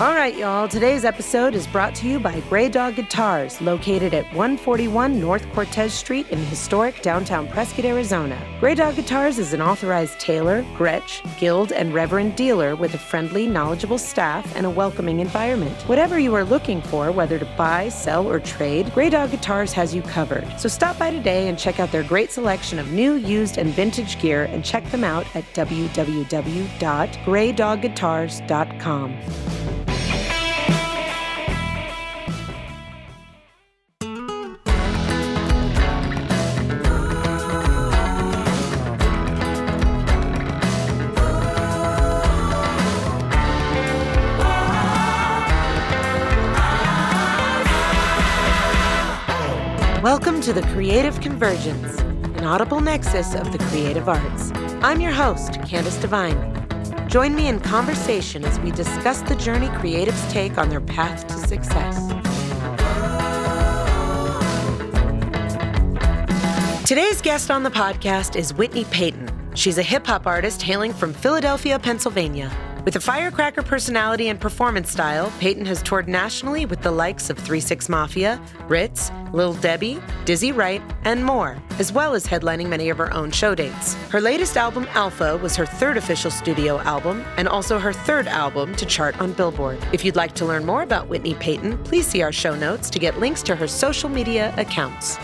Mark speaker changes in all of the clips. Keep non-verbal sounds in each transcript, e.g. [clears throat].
Speaker 1: All right, y'all. Today's episode is brought to you by Grey Dog Guitars, located at 141 North Cortez Street in historic downtown Prescott, Arizona. Grey Dog Guitars is an authorized Taylor, Gretsch, guild, and reverend dealer with a friendly, knowledgeable staff and a welcoming environment. Whatever you are looking for, whether to buy, sell, or trade, Grey Dog Guitars has you covered. So stop by today and check out their great selection of new, used, and vintage gear and check them out at www.greydogguitars.com. to the Creative Convergence, an audible nexus of the creative arts. I'm your host, Candace Devine. Join me in conversation as we discuss the journey creatives take on their path to success. Today's guest on the podcast is Whitney Peyton. She's a hip hop artist hailing from Philadelphia, Pennsylvania. With a firecracker personality and performance style, Peyton has toured nationally with the likes of 3 6 Mafia, Rittz, Lil Debbie, Dizzy Wright, and more, as well as headlining many of her own show dates. Her latest album, Alpha, was her third official studio album and also her third album to chart on Billboard. If you'd like to learn more about Whitney Peyton, please see our show notes to get links to her social media accounts.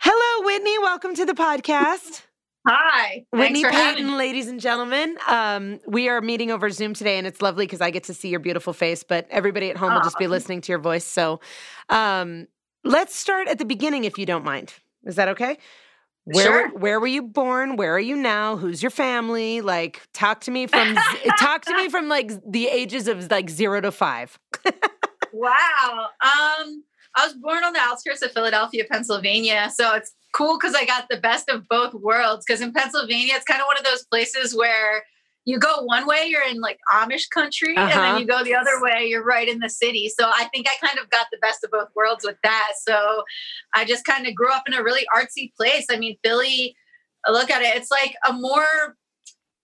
Speaker 1: Hello, Whitney. Welcome to the podcast.
Speaker 2: Hi.
Speaker 1: Whitney
Speaker 2: Peyton,
Speaker 1: ladies and gentlemen. Um, we are meeting over Zoom today, and it's lovely because I get to see your beautiful face, but everybody at home will just be listening to your voice. So um, let's start at the beginning, if you don't mind. Is that okay? Where,
Speaker 2: Sure.
Speaker 1: where were you born? Where are you now? Who's your family? Like, talk to me [laughs] from talk to me from like the ages of like zero to five.
Speaker 2: Wow. Um, I was born on the outskirts of Philadelphia, Pennsylvania. So it's cool because I got the best of both worlds. Because in Pennsylvania, it's kind of one of those places where you go one way, you're in like Amish country, and
Speaker 1: Uh-huh.
Speaker 2: then you go the other way, you're right in the city. So I think I kind of got the best of both worlds with that. So I just kind of grew up in a really artsy place. I mean, Philly, look at it, it's like a more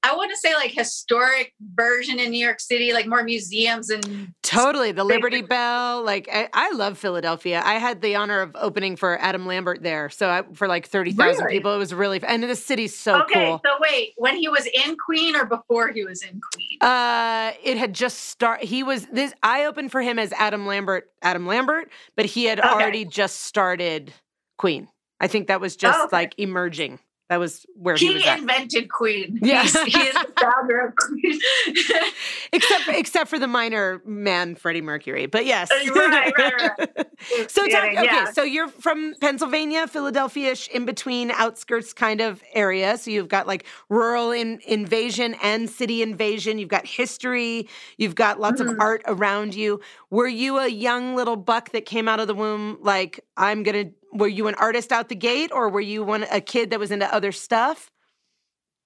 Speaker 2: I want to say like historic version in New York City, like more museums and
Speaker 1: Totally, the Liberty Bell. Like, I, I love Philadelphia. I had the honor of opening for Adam Lambert there, so I, for like thirty thousand
Speaker 2: Really?
Speaker 1: people, it was really. And the city's so
Speaker 2: okay,
Speaker 1: cool.
Speaker 2: so wait, when he was in Queen or before he was in Queen?
Speaker 1: Uh, it had just start. He was this. I opened for him as Adam Lambert. Adam Lambert, but he had
Speaker 2: Okay.
Speaker 1: already just started Queen. I think that was just
Speaker 2: Oh, okay.
Speaker 1: like emerging. That was where he,
Speaker 2: he
Speaker 1: was at.
Speaker 2: invented Queen. [laughs]
Speaker 1: Yeah.
Speaker 2: He's, he is the founder of Queen. [laughs]
Speaker 1: except except for the minor man Freddie Mercury. But yes.
Speaker 2: Right, right, right. [laughs]
Speaker 1: so talk, okay,
Speaker 2: yeah.
Speaker 1: so you're from Pennsylvania, Philadelphia-ish, in between outskirts kind of area. So you've got like rural in, invasion and city invasion. You've got history. You've got lots of
Speaker 2: Mhm.
Speaker 1: art around you. Were you a young little buck that came out of the womb like I'm gonna? Were you an artist out the gate, or were you one a kid that was into other stuff?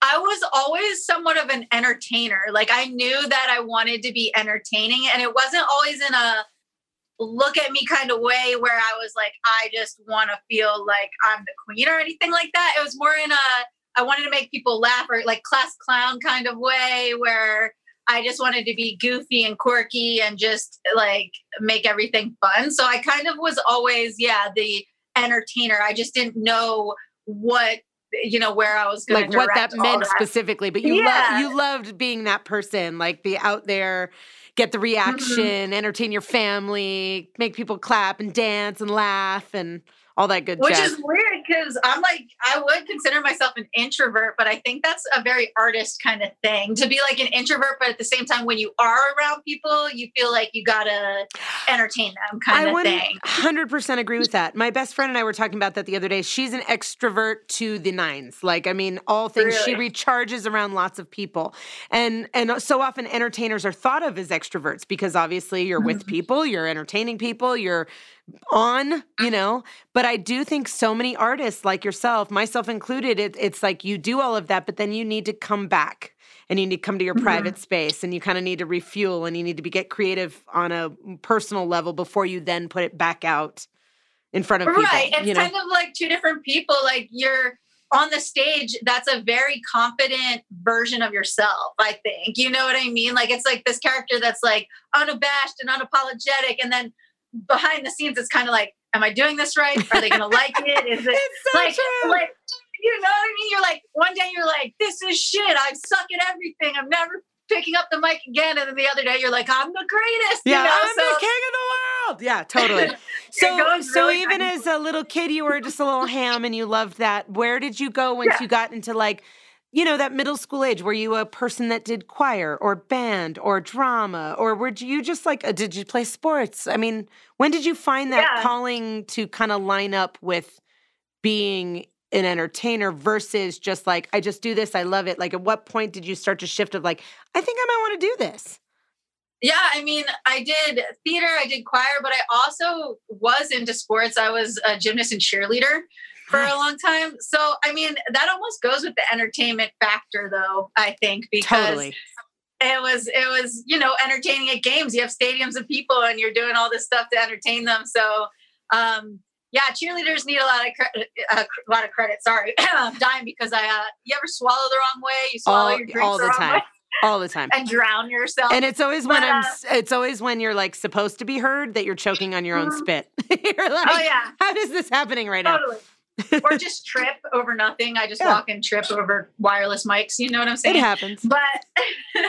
Speaker 2: I was always somewhat of an entertainer. Like I knew that I wanted to be entertaining, and it wasn't always in a look at me kind of way where I was like, I just want to feel like I'm the queen or anything like that. It was more in a I wanted to make people laugh or like class clown kind of way where I just wanted to be goofy and quirky and just like make everything fun. So I kind of was always, yeah, the entertainer. I just didn't know what you know where I was going
Speaker 1: Like what that meant specifically, but you
Speaker 2: Yeah.
Speaker 1: lo- you loved being that person, like be out there, get the mm-hmm. reaction, entertain your family, make people clap and dance and laugh and all that good
Speaker 2: Which
Speaker 1: jazz.
Speaker 2: is weird because I'm like, I would consider myself an introvert, but I think that's a very artist kind of thing to be like an introvert, but at the same time, when you are around people, you feel like you gotta entertain them kind
Speaker 1: I
Speaker 2: of thing.
Speaker 1: 100% agree with that. My best friend and I were talking about that the other day. She's an extrovert to the nines. Like, I mean, all things she recharges around lots of people. And and so often entertainers are thought of as extroverts because obviously you're with
Speaker 2: Mhm.
Speaker 1: people, you're entertaining people, you're on, you know. But I do think so many artists like yourself, myself included, it, it's like you do all of that, but then you need to come back and you need to come to your
Speaker 2: Mhm.
Speaker 1: private space and you kind of need to refuel and you need to be get creative on a personal level before you then put it back out in front of people.
Speaker 2: Right. It's
Speaker 1: you know?
Speaker 2: kind of like two different people. Like you're on the stage, that's a very confident version of yourself, I think. You know what I mean? Like it's like this character that's like unabashed and unapologetic. And then behind the scenes, it's kind of like, am I doing this right? Are they gonna like it? Is it [laughs]
Speaker 1: so
Speaker 2: like
Speaker 1: true.
Speaker 2: like you know what I mean? You're like one day you're like, this is shit. I suck at everything. I'm never picking up the mic again. And then the other day you're like, I'm the greatest.
Speaker 1: Yeah,
Speaker 2: you know?
Speaker 1: I'm
Speaker 2: so,
Speaker 1: the king of the world. Yeah, totally. [laughs] So, so
Speaker 2: really
Speaker 1: even as a little kid, you were just a little ham and you loved that. Where did you go once
Speaker 2: Yeah.
Speaker 1: you got into like, you know, that middle school age? Were you a person that did choir or band or drama, or were you just like, uh, did you play sports? I mean, when did you find that
Speaker 2: Yeah.
Speaker 1: calling to kind of line up with being an entertainer versus just like, I just do this, I love it? Like, at what point did you start to shift of like, I think I might want to do this?
Speaker 2: Yeah, I mean, I did theater, I did choir, but I also was into sports. I was a gymnast and cheerleader for a long time. So, I mean, that almost goes with the entertainment factor, though, I think, because
Speaker 1: Totally.
Speaker 2: it was, it was, you know, entertaining at games. You have stadiums of people and you're doing all this stuff to entertain them. So, um, yeah, cheerleaders need a lot of credit. Uh, a lot of credit. Sorry, [coughs] I'm dying because I. Uh, you ever swallow the wrong way? You swallow
Speaker 1: All,
Speaker 2: your drinks
Speaker 1: all the
Speaker 2: wrong
Speaker 1: time.
Speaker 2: way
Speaker 1: All the time. [laughs]
Speaker 2: and drown yourself.
Speaker 1: And it's always when
Speaker 2: But,
Speaker 1: I'm.
Speaker 2: uh,
Speaker 1: It's always when you're like supposed to be heard that you're choking on your own
Speaker 2: Mhm.
Speaker 1: spit. [laughs] you're like,
Speaker 2: oh yeah,
Speaker 1: how is this happening right now?
Speaker 2: Or [laughs] just trip over nothing. I just
Speaker 1: Yeah.
Speaker 2: walk and trip over wireless mics. You know what I'm saying?
Speaker 1: It happens.
Speaker 2: But [laughs] uh,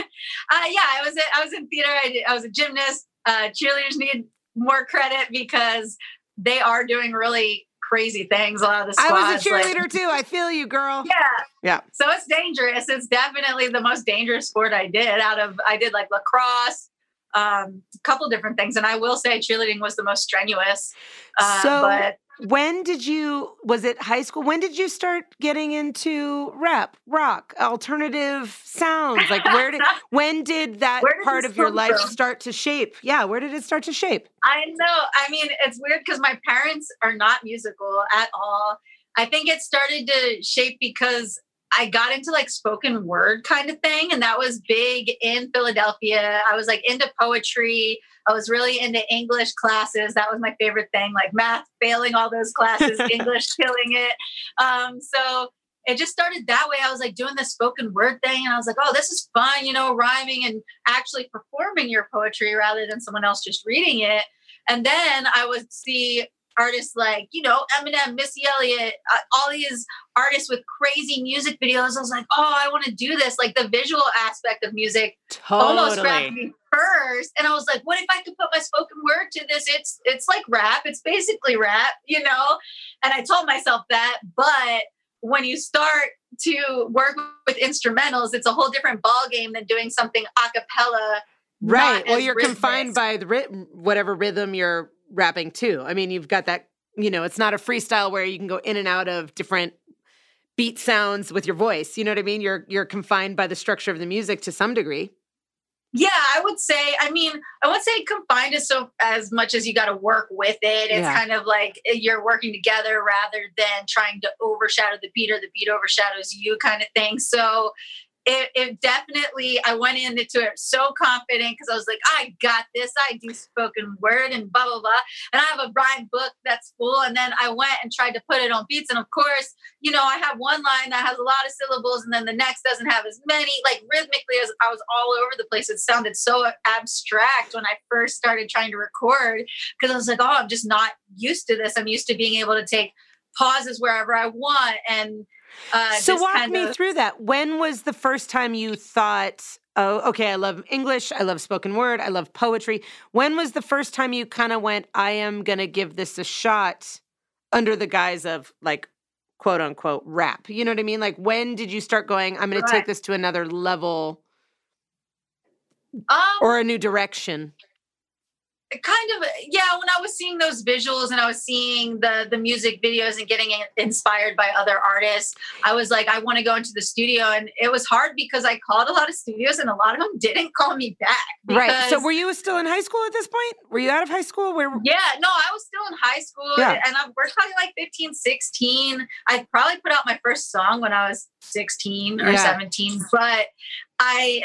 Speaker 2: yeah, I was I was in theater. I, did, I was a gymnast. Uh, cheerleaders need more credit because they are doing really crazy things. A lot of the squads, I
Speaker 1: was a
Speaker 2: like-
Speaker 1: cheerleader too. I feel you, girl.
Speaker 2: yeah.
Speaker 1: Yeah.
Speaker 2: So it's dangerous. It's definitely the most dangerous sport I did. Out of I did like lacrosse, um, a couple different things, and I will say cheerleading was the most strenuous. Uh,
Speaker 1: So-
Speaker 2: but
Speaker 1: When did you? Was it high school? When did you start getting into rap, rock, alternative sounds? Like where did? [laughs] When did that
Speaker 2: did
Speaker 1: part of your life
Speaker 2: from?
Speaker 1: start to shape? Yeah. Where did it start to shape?
Speaker 2: I know. I mean, it's weird because my parents are not musical at all. I think it started to shape because I got into like spoken word kind of thing, and that was big in Philadelphia. I was like into poetry. I was really into English classes. That was my favorite thing, like math, failing all those classes, [laughs] English, killing it. Um, so it just started that way. I was like doing the spoken word thing, and I was like, oh, this is fun, you know, rhyming and actually performing your poetry rather than someone else just reading it. And then I would see artists like, you know, Eminem, Missy Elliott, uh, all these artists with crazy music videos. I was like, oh, I want to do this. Like the visual aspect of music almost grabbed me first. And I was like, what if I could put my spoken word to this? It's it's like rap. It's basically rap, you know? And I told myself that, but when you start to work with instrumentals, it's a whole different ball game than doing something a cappella.
Speaker 1: Right. Well, you're
Speaker 2: rhythmic.
Speaker 1: confined by the ry- whatever rhythm you're rapping too. I mean, you've got that, you know, it's not a freestyle where you can go in and out of different beat sounds with your voice. You know what I mean? You're you're confined by the structure of the music to some degree.
Speaker 2: Yeah, I would say. I mean, I would say confined is so as much as you got to work with it. It's
Speaker 1: Yeah.
Speaker 2: kind of like eh, you're working together rather than trying to overshadow the beat or the beat overshadows you, kind of thing. So. It, it definitely, I went into it so confident because I was like, I got this. I do spoken word and blah, blah, blah. And I have a rhyme book that's full. And then I went and tried to put it on beats. And of course, you know, I have one line that has a lot of syllables and then the next doesn't have as many. Like rhythmically, as I was all over the place. It sounded so abstract when I first started trying to record because I was like, oh, I'm just not used to this. I'm used to being able to take pauses wherever I want and uh,
Speaker 1: so walk me
Speaker 2: of-
Speaker 1: through that. When was the first time you thought, "Oh, okay, I love English, I love spoken word, I love poetry." When was the first time you kind of went, "I am going to give this a shot" under the guise of like quote unquote rap? You know what I mean? Like when did you start going, "I'm going to take this to another level
Speaker 2: Um,
Speaker 1: or a new direction?"
Speaker 2: Kind of yeah when i was seeing those visuals and i was seeing the the music videos and getting inspired by other artists i was like i want to go into the studio and it was hard because i called a lot of studios and a lot of them [laughs] didn't call me back
Speaker 1: Right. So were you still in high school at this point? Were you out of high school? Where
Speaker 2: yeah no i was still in high school
Speaker 1: Yeah.
Speaker 2: and I, we're talking like 15 16 i probably put out my first song when i was 16 or
Speaker 1: Yeah.
Speaker 2: 17 but i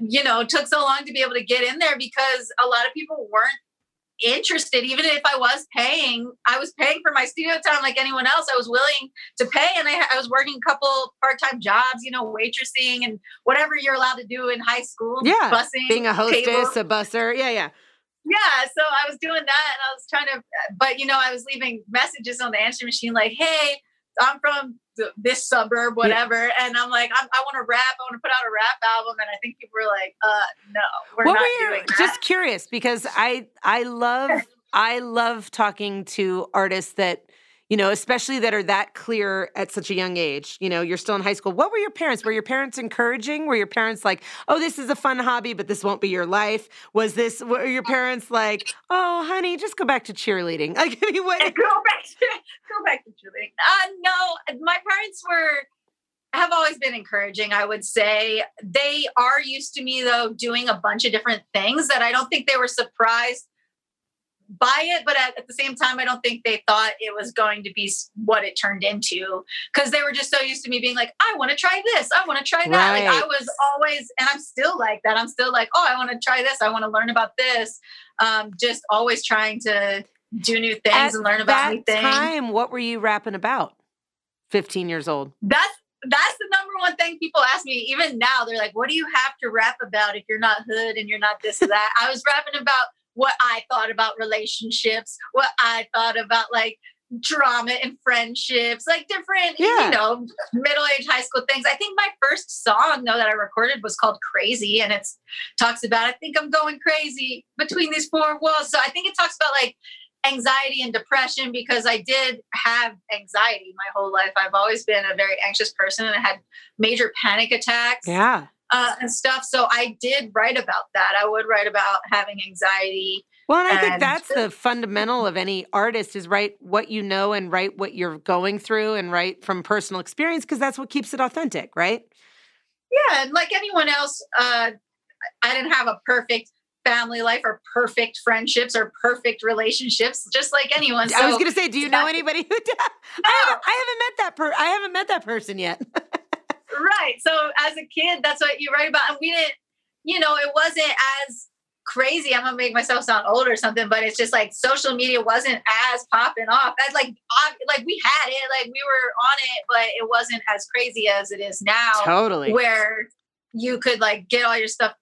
Speaker 2: you know took so long to be able to get in there because a lot of people weren't interested, even if I was paying, I was paying for my studio time like anyone else. I was willing to pay, and I, I was working a couple part time jobs, you know, waitressing and whatever you're allowed to do in high school.
Speaker 1: Yeah,
Speaker 2: busing,
Speaker 1: being a hostess,
Speaker 2: table.
Speaker 1: a busser. Yeah, yeah.
Speaker 2: Yeah, so I was doing that, and I was trying to, but you know, I was leaving messages on the answer machine like, "Hey, I'm from this suburb, whatever. Yeah. And I'm like, I'm, i want to rap. I want to put out a rap album. And I think people were like, uh, no, we're what not were doing that.
Speaker 1: Just [laughs] curious because I, I love, I love talking to artists that you know, especially that are that clear at such a young age. You know, you're still in high school. What were your parents? Were your parents encouraging? Were your parents like, "Oh, this is a fun hobby, but this won't be your life"? Was this? Were your parents like, "Oh, honey, just go back to cheerleading"? [laughs] Like, I?
Speaker 2: Go back to go back to cheerleading. Uh, no, my parents were have always been encouraging. I would say they are used to me though doing a bunch of different things that I don't think they were surprised buy it, but at, at, the same time, I don't think they thought it was going to be what it turned into because they were just so used to me being like, I want to try this, I want to try that. Right. Like I was always, and I'm still like that. I'm still like, oh, I want to try this, I want to learn about this. Um, just always trying to do new things at and learn about new things.
Speaker 1: Time, what were you rapping about? 15 years old.
Speaker 2: That's that's the number one thing people ask me. Even now, they're like, "What do you have to rap about if you're not hood and you're not this or that?" I was rapping about what I thought about relationships, what I thought about like drama and friendships, like different, yeah. you know, middle age high school things. I think my first song though that I recorded was called Crazy and it's talks about I think I'm going crazy between these four walls. So I think it talks about like anxiety and depression because I did have anxiety my whole life. I've always been a very anxious person and I had major panic attacks.
Speaker 1: Yeah
Speaker 2: uh, and stuff. So I did write about that. I would write about having anxiety.
Speaker 1: Well, and I think that's the fundamental of any artist is write what you know and write what you're going through and write from personal experience because that's what keeps it authentic, right?
Speaker 2: Yeah, and like anyone else, uh, I didn't have a perfect family life or perfect friendships or perfect relationships, just like anyone. So,
Speaker 1: I was going to say, do you know anybody who? Does? No. I, haven't, I haven't met that per. I haven't met that person yet. [laughs]
Speaker 2: right. So as a kid, that's what you write about. And we didn't, you know, it wasn't as crazy. I'm gonna make myself sound old or something, but it's just like social media wasn't as popping off. As like like we had it, like we were on it, but it wasn't as crazy as it is now.
Speaker 1: Totally.
Speaker 2: Where you could like get all your stuff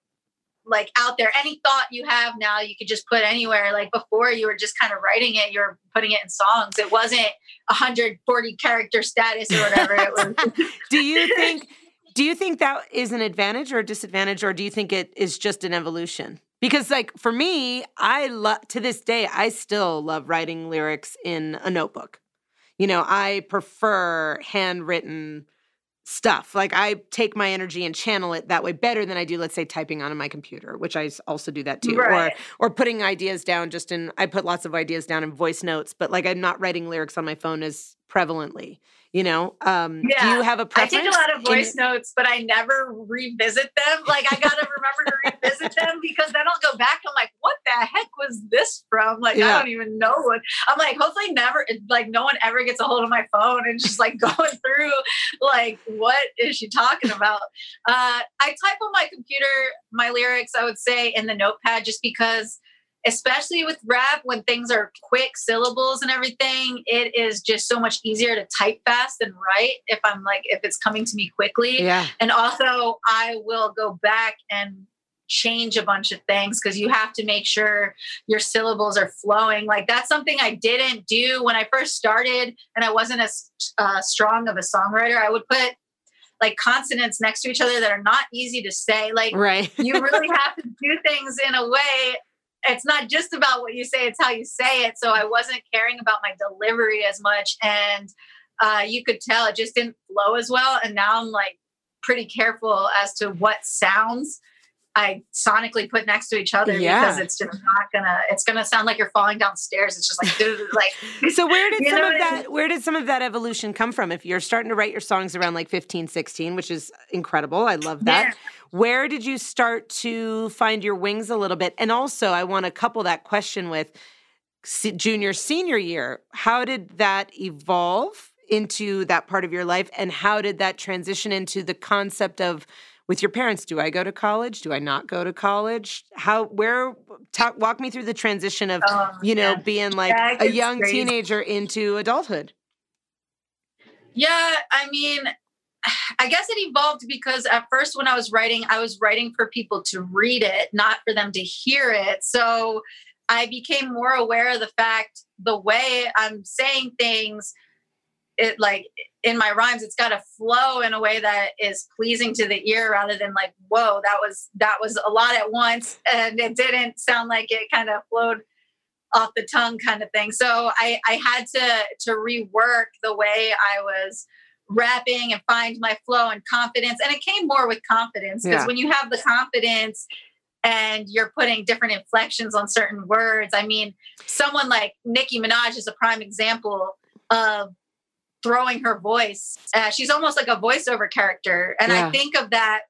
Speaker 2: like out there. Any thought you have now, you could just put anywhere. Like before, you were just kind of writing it. You were putting it in songs. It wasn't 140 character status or whatever it was. [laughs]
Speaker 1: do you think? Do you think that is an advantage or a disadvantage, or do you think it is just an evolution? Because, like for me, I love to this day, I still love writing lyrics in a notebook. You know, I prefer handwritten stuff. Like I take my energy and channel it that way better than I do, let's say, typing on my computer, which I also do that too. Right. Or or putting ideas down just in I put lots of ideas down in voice notes, but like I'm not writing lyrics on my phone as prevalently you know um yeah. do you have a preference
Speaker 2: i take a lot of voice in- notes but i never revisit them like i gotta remember to revisit them because then i'll go back i'm like what the heck was this from like yeah. i don't even know what i'm like hopefully never like no one ever gets a hold of my phone and just like [laughs] going through like what is she talking about uh i type on my computer my lyrics i would say in the notepad just because especially with rap when things are quick syllables and everything it is just so much easier to type fast and write if i'm like if it's coming to me quickly.
Speaker 1: Yeah.
Speaker 2: And also i will go back and change a bunch of things because you have to make sure your syllables are flowing. Like that's something i didn't do when i first started and i wasn't as uh, strong of a songwriter. I would put like consonants next to each other that are not easy to say. Like
Speaker 1: right.
Speaker 2: you really [laughs] have to do things in a way it's not just about what you say, it's how you say it. So I wasn't caring about my delivery as much. And uh, you could tell it just didn't flow as well. And now I'm like pretty careful as to what sounds I sonically put next to each other yeah. because it's just not gonna. It's gonna sound like you're falling downstairs. It's just like [laughs] like.
Speaker 1: so where did some of that? I mean? Where did some of that evolution come from? If you're starting to write your songs around like 15, 16, which is incredible, I love that. Yeah. Where did you start to find your wings a little bit? And also, I want to couple that question with junior, senior year. How did that evolve into that part of your life? And how did that transition into the concept of with your parents? Do I go to college? Do I not go to college? How, where, talk, walk me through the transition of,
Speaker 2: Oh,
Speaker 1: you know,
Speaker 2: yeah.
Speaker 1: being like
Speaker 2: Yeah,
Speaker 1: a young
Speaker 2: crazy.
Speaker 1: teenager into adulthood.
Speaker 2: Yeah, I mean, [sighs] I guess it evolved because at first, when I was writing, I was writing for people to read it, not for them to hear it. So I became more aware of the fact the way I'm saying things, it like in my rhymes, it's got to flow in a way that is pleasing to the ear rather than like, whoa, that was that was a lot at once, and it didn't sound like it kind of flowed off the tongue kind of thing. So I, I had to to rework the way I was rapping and find my flow and confidence. And it came more with confidence because
Speaker 1: Yeah.
Speaker 2: when you have the confidence and you're putting different inflections on certain words, I mean, someone like Nicki Minaj is a prime example of throwing her voice. Uh, she's almost like a voiceover character. And
Speaker 1: Yeah.
Speaker 2: I think of that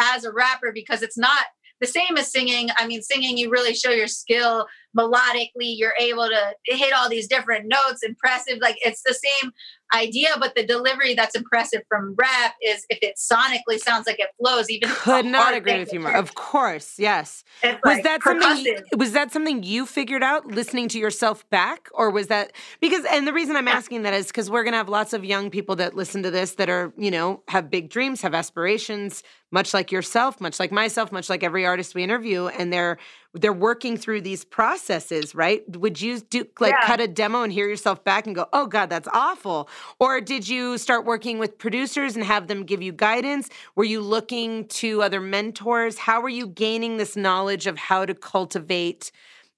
Speaker 2: as a rapper because it's not the same as singing. I mean, singing, you really show your skill melodically. You're able to hit all these different notes, impressive. Like it's the same idea, but the delivery that's impressive from rap is if it sonically sounds like it flows. Even if it's a
Speaker 1: Could not agree with you more. Of course, yes.
Speaker 2: It's
Speaker 1: Was
Speaker 2: like
Speaker 1: that something? Was that something you figured out listening to yourself back, or was that because? And the reason I'm asking that is because we're gonna have lots of young people that listen to this that are, you know, have big dreams, have aspirations, much like yourself, much like myself, much like every artist we interview, and they're they're working through these processes, right? Would you do like
Speaker 2: Yeah.
Speaker 1: cut a demo and hear yourself back and go, "Oh God, that's awful," or did you start working with producers and have them give you guidance? Were you looking to other mentors? How were you gaining this knowledge of how to cultivate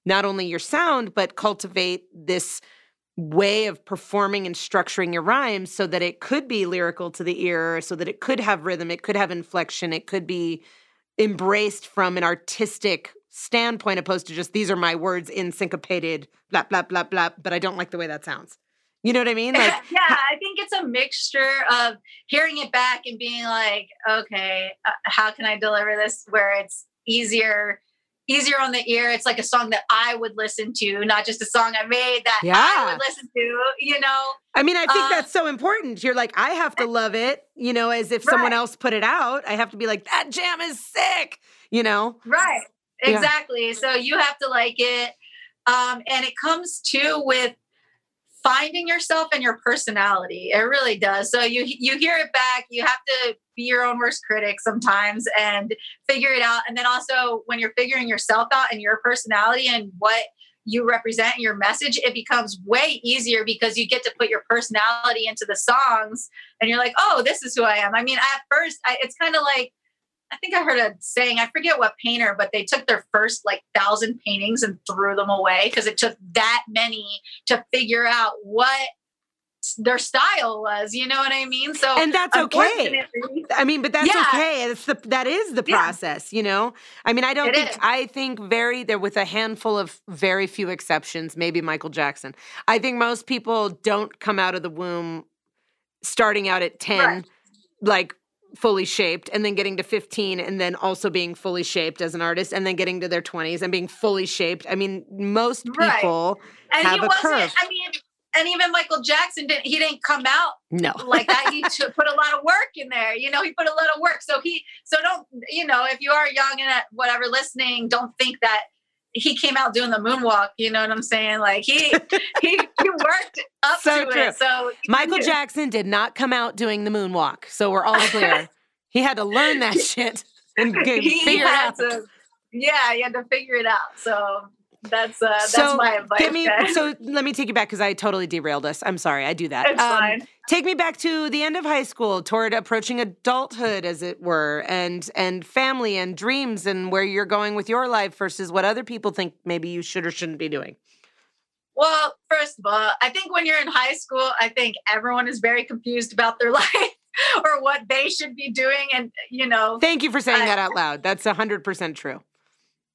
Speaker 1: not only your sound, but cultivate this way of performing and structuring your rhymes so that it could be lyrical to the ear, so that it could have rhythm, it could have inflection, it could be embraced from an artistic standpoint opposed to just these are my words in syncopated blah blah blah blah but i don't like the way that sounds you know what i mean like [laughs]
Speaker 2: yeah, I think it's a mixture of hearing it back and being like, okay, uh, how can I deliver this where it's easier, easier on the ear? It's like a song that I would listen to, not just a song I made that
Speaker 1: yeah.
Speaker 2: I would listen to. You know,
Speaker 1: I mean, I think
Speaker 2: Uh,
Speaker 1: that's so important. You're like, I have to love it, you know, as if someone else put it out. I have to be like, that jam is sick, you know?
Speaker 2: right?
Speaker 1: Yeah.
Speaker 2: Exactly. So you have to like it, um, and it comes too with finding yourself and your personality. It really does. So you you hear it back. You have to be your own worst critic sometimes and figure it out. And then also when you're figuring yourself out and your personality and what you represent your message it becomes way easier because you get to put your personality into the songs and you're like oh this is who i am. I mean at first I, it's kind of like I think I heard a saying, I forget what painter, but they took their first like thousand paintings and threw them away because it took that many to figure out what their style was. You know what I mean? So
Speaker 1: And that's okay. I mean, but that's
Speaker 2: Yeah.
Speaker 1: okay. It's the that is the
Speaker 2: Yeah.
Speaker 1: process, you know. I mean, I don't
Speaker 2: It
Speaker 1: think
Speaker 2: is.
Speaker 1: I think very there with a handful of very few exceptions, maybe Michael Jackson. I think most people don't come out of the womb starting out at 10
Speaker 2: Right.
Speaker 1: like fully shaped and then getting to 15 and then also being fully shaped as an artist and then getting to their 20s and being fully shaped. I mean, most
Speaker 2: Right.
Speaker 1: people
Speaker 2: and
Speaker 1: have
Speaker 2: he
Speaker 1: a
Speaker 2: wasn't,
Speaker 1: curve.
Speaker 2: I mean, and even Michael Jackson didn't, he didn't come out
Speaker 1: no. [laughs]
Speaker 2: like that. He put a lot of work in there. You know, he put a lot of work. So he, so don't, you know, if you are young and at whatever listening, don't think that he came out doing the moonwalk. You know what I'm saying? Like he, [laughs] he, he worked up
Speaker 1: So
Speaker 2: to
Speaker 1: true.
Speaker 2: it. So
Speaker 1: Michael Jackson did not come out doing the moonwalk, so we're all clear. [laughs] he had to learn that [laughs] shit and
Speaker 2: he
Speaker 1: figure it out.
Speaker 2: to, yeah, he had to figure it out. So that's, uh, that's
Speaker 1: so
Speaker 2: my advice.
Speaker 1: give me
Speaker 2: guys.
Speaker 1: so let me take you back because I totally derailed us. I'm sorry, I do that. Um,
Speaker 2: It's fine.
Speaker 1: Take me back to the end of high school, toward approaching adulthood, as it were, and and family and dreams and where you're going with your life versus what other people think maybe you should or shouldn't be doing.
Speaker 2: Well, first of all, I think when you're in high school, I think everyone is very confused about their [laughs] life or what they should be doing. And, you know,
Speaker 1: Thank you for saying
Speaker 2: I-
Speaker 1: that out loud. That's hundred percent true.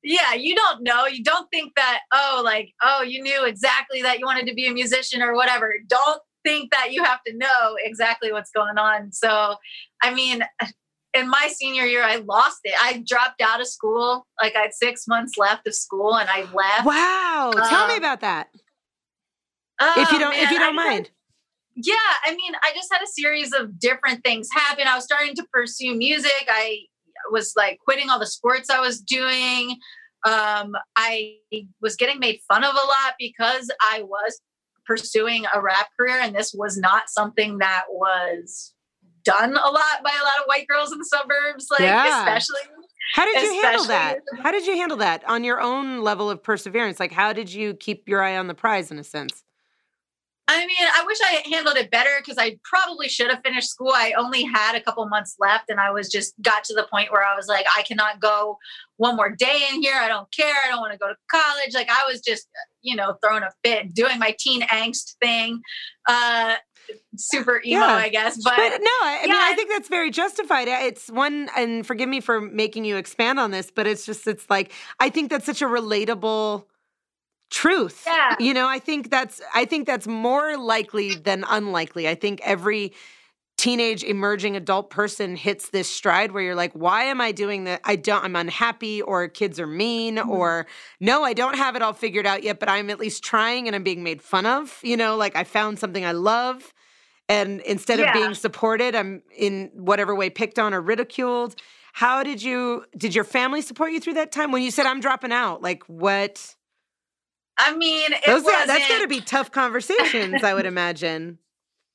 Speaker 2: Yeah, you don't know. You don't think that, oh, like, oh, you knew exactly that you wanted to be a musician or whatever. Don't think that you have to know exactly what's going on. So, I mean, in my senior year, I lost it. I dropped out of school. Like, I had six months left of school and I left.
Speaker 1: Wow, tell me
Speaker 2: Um,
Speaker 1: about that
Speaker 2: Oh,
Speaker 1: if you don't if you don't
Speaker 2: had-
Speaker 1: mind.
Speaker 2: yeah i mean i just had a series of different things happen i was starting to pursue music i was like quitting all the sports I was doing. Um, I was getting made fun of a lot because I was pursuing a rap career, and this was not something that was done a lot by a lot of white girls in the suburbs, like yeah. especially.
Speaker 1: How did you handle that? How did you handle that on your own level of perseverance? Like, how did you keep your eye on the prize in a sense?
Speaker 2: I mean, I wish I handled it better because I probably should have finished school. I only had a couple months left, and I was just got to the point where I was like, I cannot go one more day in here. I don't care. I don't want to go to college. Like I was just, you know, throwing a fit, doing my teen angst thing. Uh, super emo, yeah. I guess. But,
Speaker 1: but no, I, yeah. mean, I think that's very justified. It's one, and forgive me for making you expand on this, but it's just, it's like, I think that's such a relatable truth.
Speaker 2: Yeah.
Speaker 1: You know, I think that's I think that's more likely than unlikely. I think every teenage emerging adult person hits this stride where you're like why am i doing that i don't i'm unhappy or kids are mean mm-hmm. or no i don't have it all figured out yet but i'm at least trying and i'm being made fun of you know like i found something i love and instead yeah. of being supported i'm in whatever way picked on or ridiculed how did you did your family support you through that time when you said i'm dropping out like what
Speaker 2: I mean, Those,
Speaker 1: that's got to be tough conversations, I would imagine. [laughs]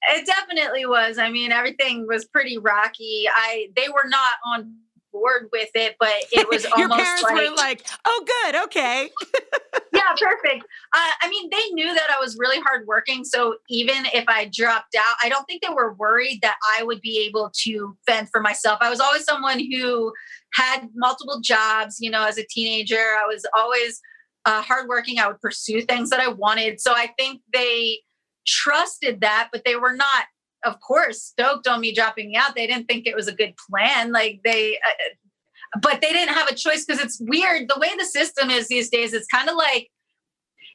Speaker 2: It definitely was. I mean, everything was pretty rocky. I they were not on board with it, but it was [laughs]
Speaker 1: Your
Speaker 2: almost
Speaker 1: parents
Speaker 2: like,
Speaker 1: were like, "Oh, good, okay." [laughs]
Speaker 2: yeah, perfect. Uh, I mean, they knew that I was really hardworking, so even if I dropped out, I don't think they were worried that I would be able to fend for myself. I was always someone who had multiple jobs. You know, as a teenager, I was always uh, hardworking. I would pursue things that I wanted. So I think they trusted that, but they were not, of course, stoked on me dropping out. They didn't think it was a good plan. Like they, uh, but they didn't have a choice because it's weird. The way the system is these days, it's kind of like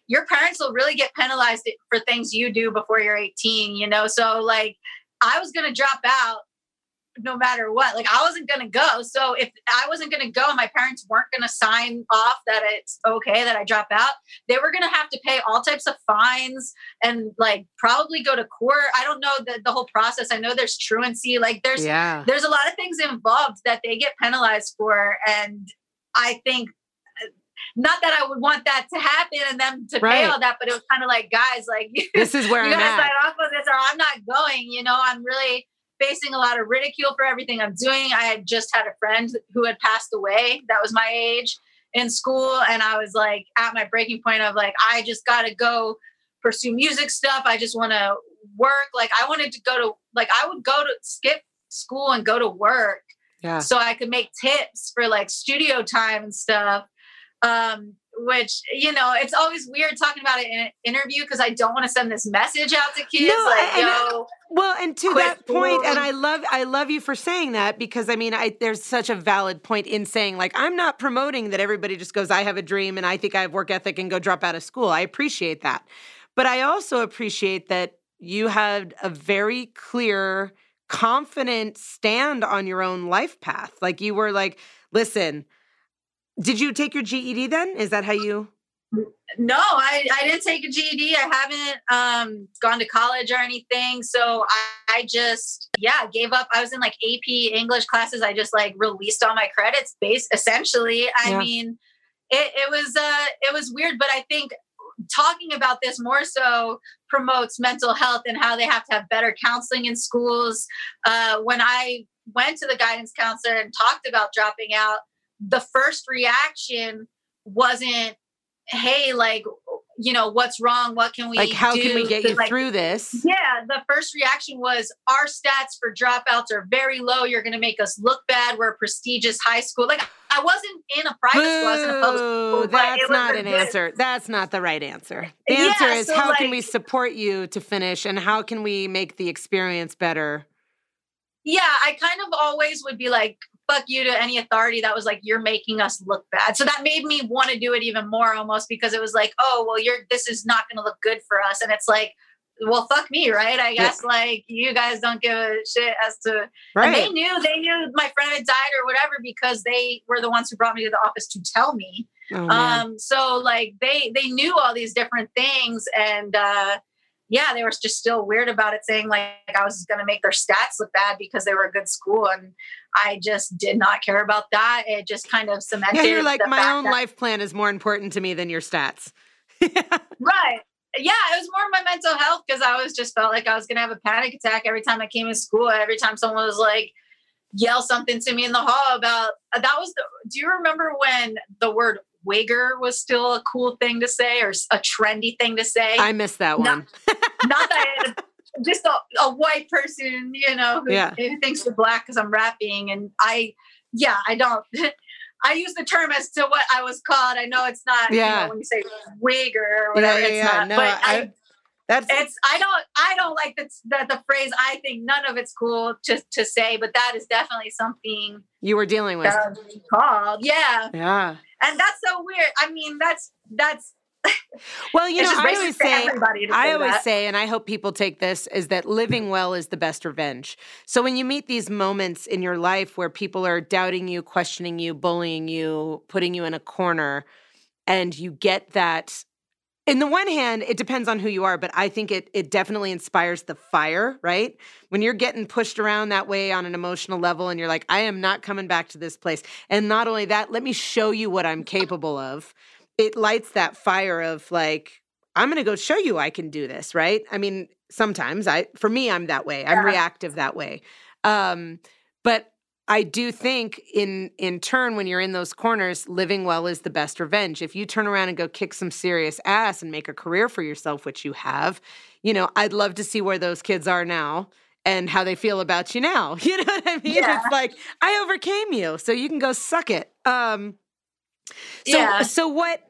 Speaker 2: your parents will really get penalized for things you do before you're 18, you know? So, like, I was going to drop out no matter what. Like I wasn't going to go. So if I wasn't going to go my parents weren't going to sign off that it's okay that I drop out, they were going to have to pay all types of fines and like probably go to court. I don't know the, the whole process. I know there's truancy. Like there's, yeah. there's a lot of things involved that they get penalized for. And I think uh, not that I would want that to happen and them to right. pay all that, but it was kind of like, guys, like [laughs]
Speaker 1: this is where
Speaker 2: you
Speaker 1: I'm
Speaker 2: gotta
Speaker 1: at.
Speaker 2: sign off on this or I'm not going. You know, I'm really facing a lot of ridicule for everything I'm doing. I had just had a friend who had passed away that was my age in school. And I was like at my breaking point of like, I just got to go pursue music stuff. I just want to work. Like, I wanted to go to, like, I would go to skip school and go to work.
Speaker 1: Yeah.
Speaker 2: So I could make tips for like studio time and stuff. Um, which you know it's always weird talking about it in an interview because i don't want to send this message out to kids no, like and, uh, yo
Speaker 1: well and to that point and i love i love you for saying that because i mean i there's such a valid point in saying like i'm not promoting that everybody just goes i have a dream and i think i have work ethic and go drop out of school. I appreciate that. But i also appreciate that you had a very clear confident stand on your own life path. Like you were like listen did you take your GED then? Is that how you?
Speaker 2: No, I, I didn't take a GED. I haven't um, gone to college or anything. So I, I just, yeah, gave up. I was in like AP English classes. I just like released all my credits base essentially. I yeah. mean, it, it was, uh, it was weird, but I think talking about this more so promotes mental health and how they have to have better counseling in schools. Uh, when I went to the guidance counselor and talked about dropping out, the first reaction wasn't, hey, like, you know, what's wrong? What can we
Speaker 1: like? How can we get you
Speaker 2: like,
Speaker 1: through this?
Speaker 2: Yeah, the first reaction was our stats for dropouts are very low. You're going to make us look bad. We're a prestigious high school. Like I wasn't in a private Boo, school. I was in a public school.
Speaker 1: That's not an good. answer. That's not the right answer. The yeah, answer is so how like, can we support you to finish, and how can we make the experience better?
Speaker 2: Yeah, I kind of always would be like, fuck you to any authority that was like you're making us look bad so that made me want to do it even more almost because it was like oh well you're this is not going to look good for us and it's like well fuck me right i guess yeah. like you guys don't give a shit as to right. and they knew they knew my friend had died or whatever because they were the ones who brought me to the office to tell me oh, um so like they they knew all these different things and uh yeah, they were just still weird about it, saying like I was going to make their stats look bad because they were a good school. And I just did not care about that. It just kind of cemented.
Speaker 1: Yeah, you're like my own that- life plan is more important to me than your stats. [laughs]
Speaker 2: right. Yeah, it was more my mental health because I was just felt like I was gonna have a panic attack every time I came to school. Every time someone was like yell something to me in the hall about uh, that was the. Do you remember when the word wigger was still a cool thing to say or a trendy thing to say?
Speaker 1: I missed that one.
Speaker 2: Not, [laughs] not that just a, a, white person, you know, who, yeah. who thinks you're black because I'm rapping. And I, yeah, I don't. [laughs] I use the term as to what I was called. I know it's not, yeah. You know, when you say wig or whatever, yeah, yeah, it's not. No, but I, I, that's it's. I don't. I don't like the, the the phrase. I think none of it's cool to to say, but that is definitely something
Speaker 1: you were dealing with.
Speaker 2: Called, yeah,
Speaker 1: yeah,
Speaker 2: and that's so weird. I mean, that's that's
Speaker 1: well, you know, I always say, I always that. say, and I hope people take this, is that living well is the best revenge. So when you meet these moments in your life where people are doubting you, questioning you, bullying you, putting you in a corner, and you get that. In the one hand, it depends on who you are, but I think it it definitely inspires the fire, right? When you're getting pushed around that way on an emotional level and you're like, I am not coming back to this place. And not only that, let me show you what I'm capable of it lights that fire of like i'm going to go show you i can do this right? I mean sometimes i for me i'm that way. I'm reactive that way. Um but i do think in in turn when you're in those corners living well is the best revenge. If you turn around and go kick some serious ass and make a career for yourself which you have you know i'd love to see where those kids are now and how they feel about you now. [laughs] You know what i mean? Yeah. it's like i overcame you so you can go suck it. Um so yeah. so what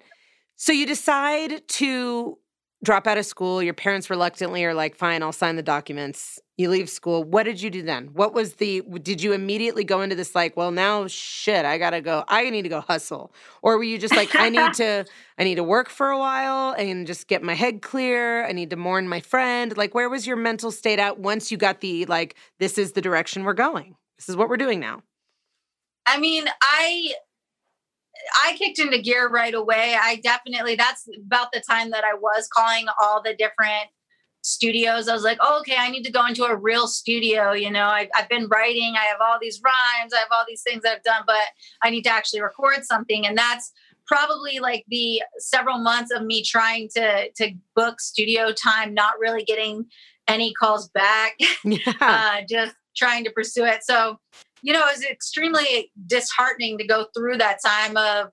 Speaker 1: so you decide to drop out of school. Your parents reluctantly are like, fine, I'll sign the documents. You leave school. What did you do then? What was the, did you immediately go into this like, well, now shit, I gotta go, I need to go hustle? Or were you just like, I need to, [laughs] I need to work for a while and just get my head clear. I need to mourn my friend. Like, where was your mental state at once you got the, like, this is the direction we're going? This is what we're doing now?
Speaker 2: I mean, I, I kicked into gear right away. I definitely, that's about the time that I was calling all the different studios. I was like, oh, okay, I need to go into a real studio. You know, I, have been writing, I have all these rhymes, I have all these things I've done, but I need to actually record something. And that's probably like the several months of me trying to to book studio time, not really getting any calls back, [laughs] yeah. uh, just trying to pursue it. So you know, it was extremely disheartening to go through that time of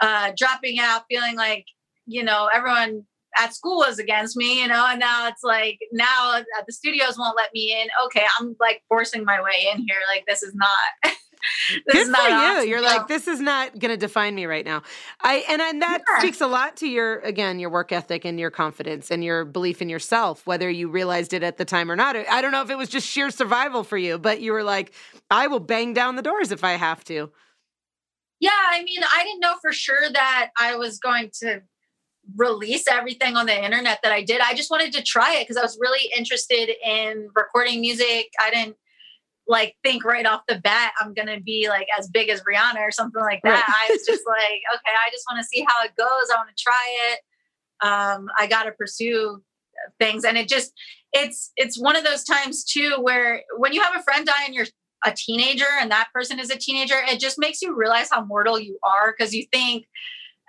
Speaker 2: uh, dropping out, feeling like, you know, everyone at school was against me, you know, and now it's like, now the studios won't let me in. Okay, I'm like forcing my way in here. Like, this is not. [laughs] [laughs]
Speaker 1: Good for you. Awesome. You're like, this is not going to define me right now. I and, and that yeah. speaks a lot to your again your work ethic and your confidence and your belief in yourself, whether you realized it at the time or not. I don't know if it was just sheer survival for you, but you were like, I will bang down the doors if I have to.
Speaker 2: Yeah, I mean, I didn't know for sure that I was going to release everything on the internet that I did. I just wanted to try it because I was really interested in recording music. I didn't like think right off the bat I'm gonna be like as big as Rihanna or something like that. Right. I was just [laughs] like, okay, I just want to see how it goes. I want to try it. Um, I got to pursue things, and it just it's it's one of those times too where when you have a friend die and you're a teenager and that person is a teenager, it just makes you realize how mortal you are because you think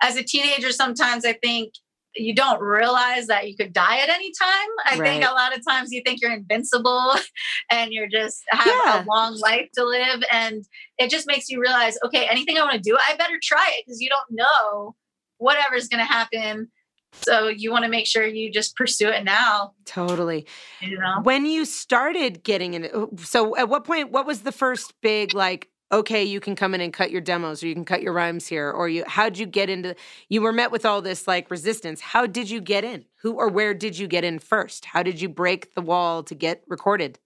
Speaker 2: as a teenager sometimes I think you don't realize that you could die at any time. I right. think a lot of times you think you're invincible [laughs] and you're just have yeah. a long life to live. And it just makes you realize, okay, anything I want to do, I better try it because you don't know whatever's going to happen. So you want to make sure you just pursue it now.
Speaker 1: Totally.
Speaker 2: You know?
Speaker 1: When you started getting in, uh, so at what point, what was the first big like, okay, you can come in and cut your demos or you can cut your rhymes here or you how'd you get into you were met with all this like resistance. How did you get in? Who or where did you get in first? How did you break the wall to get recorded?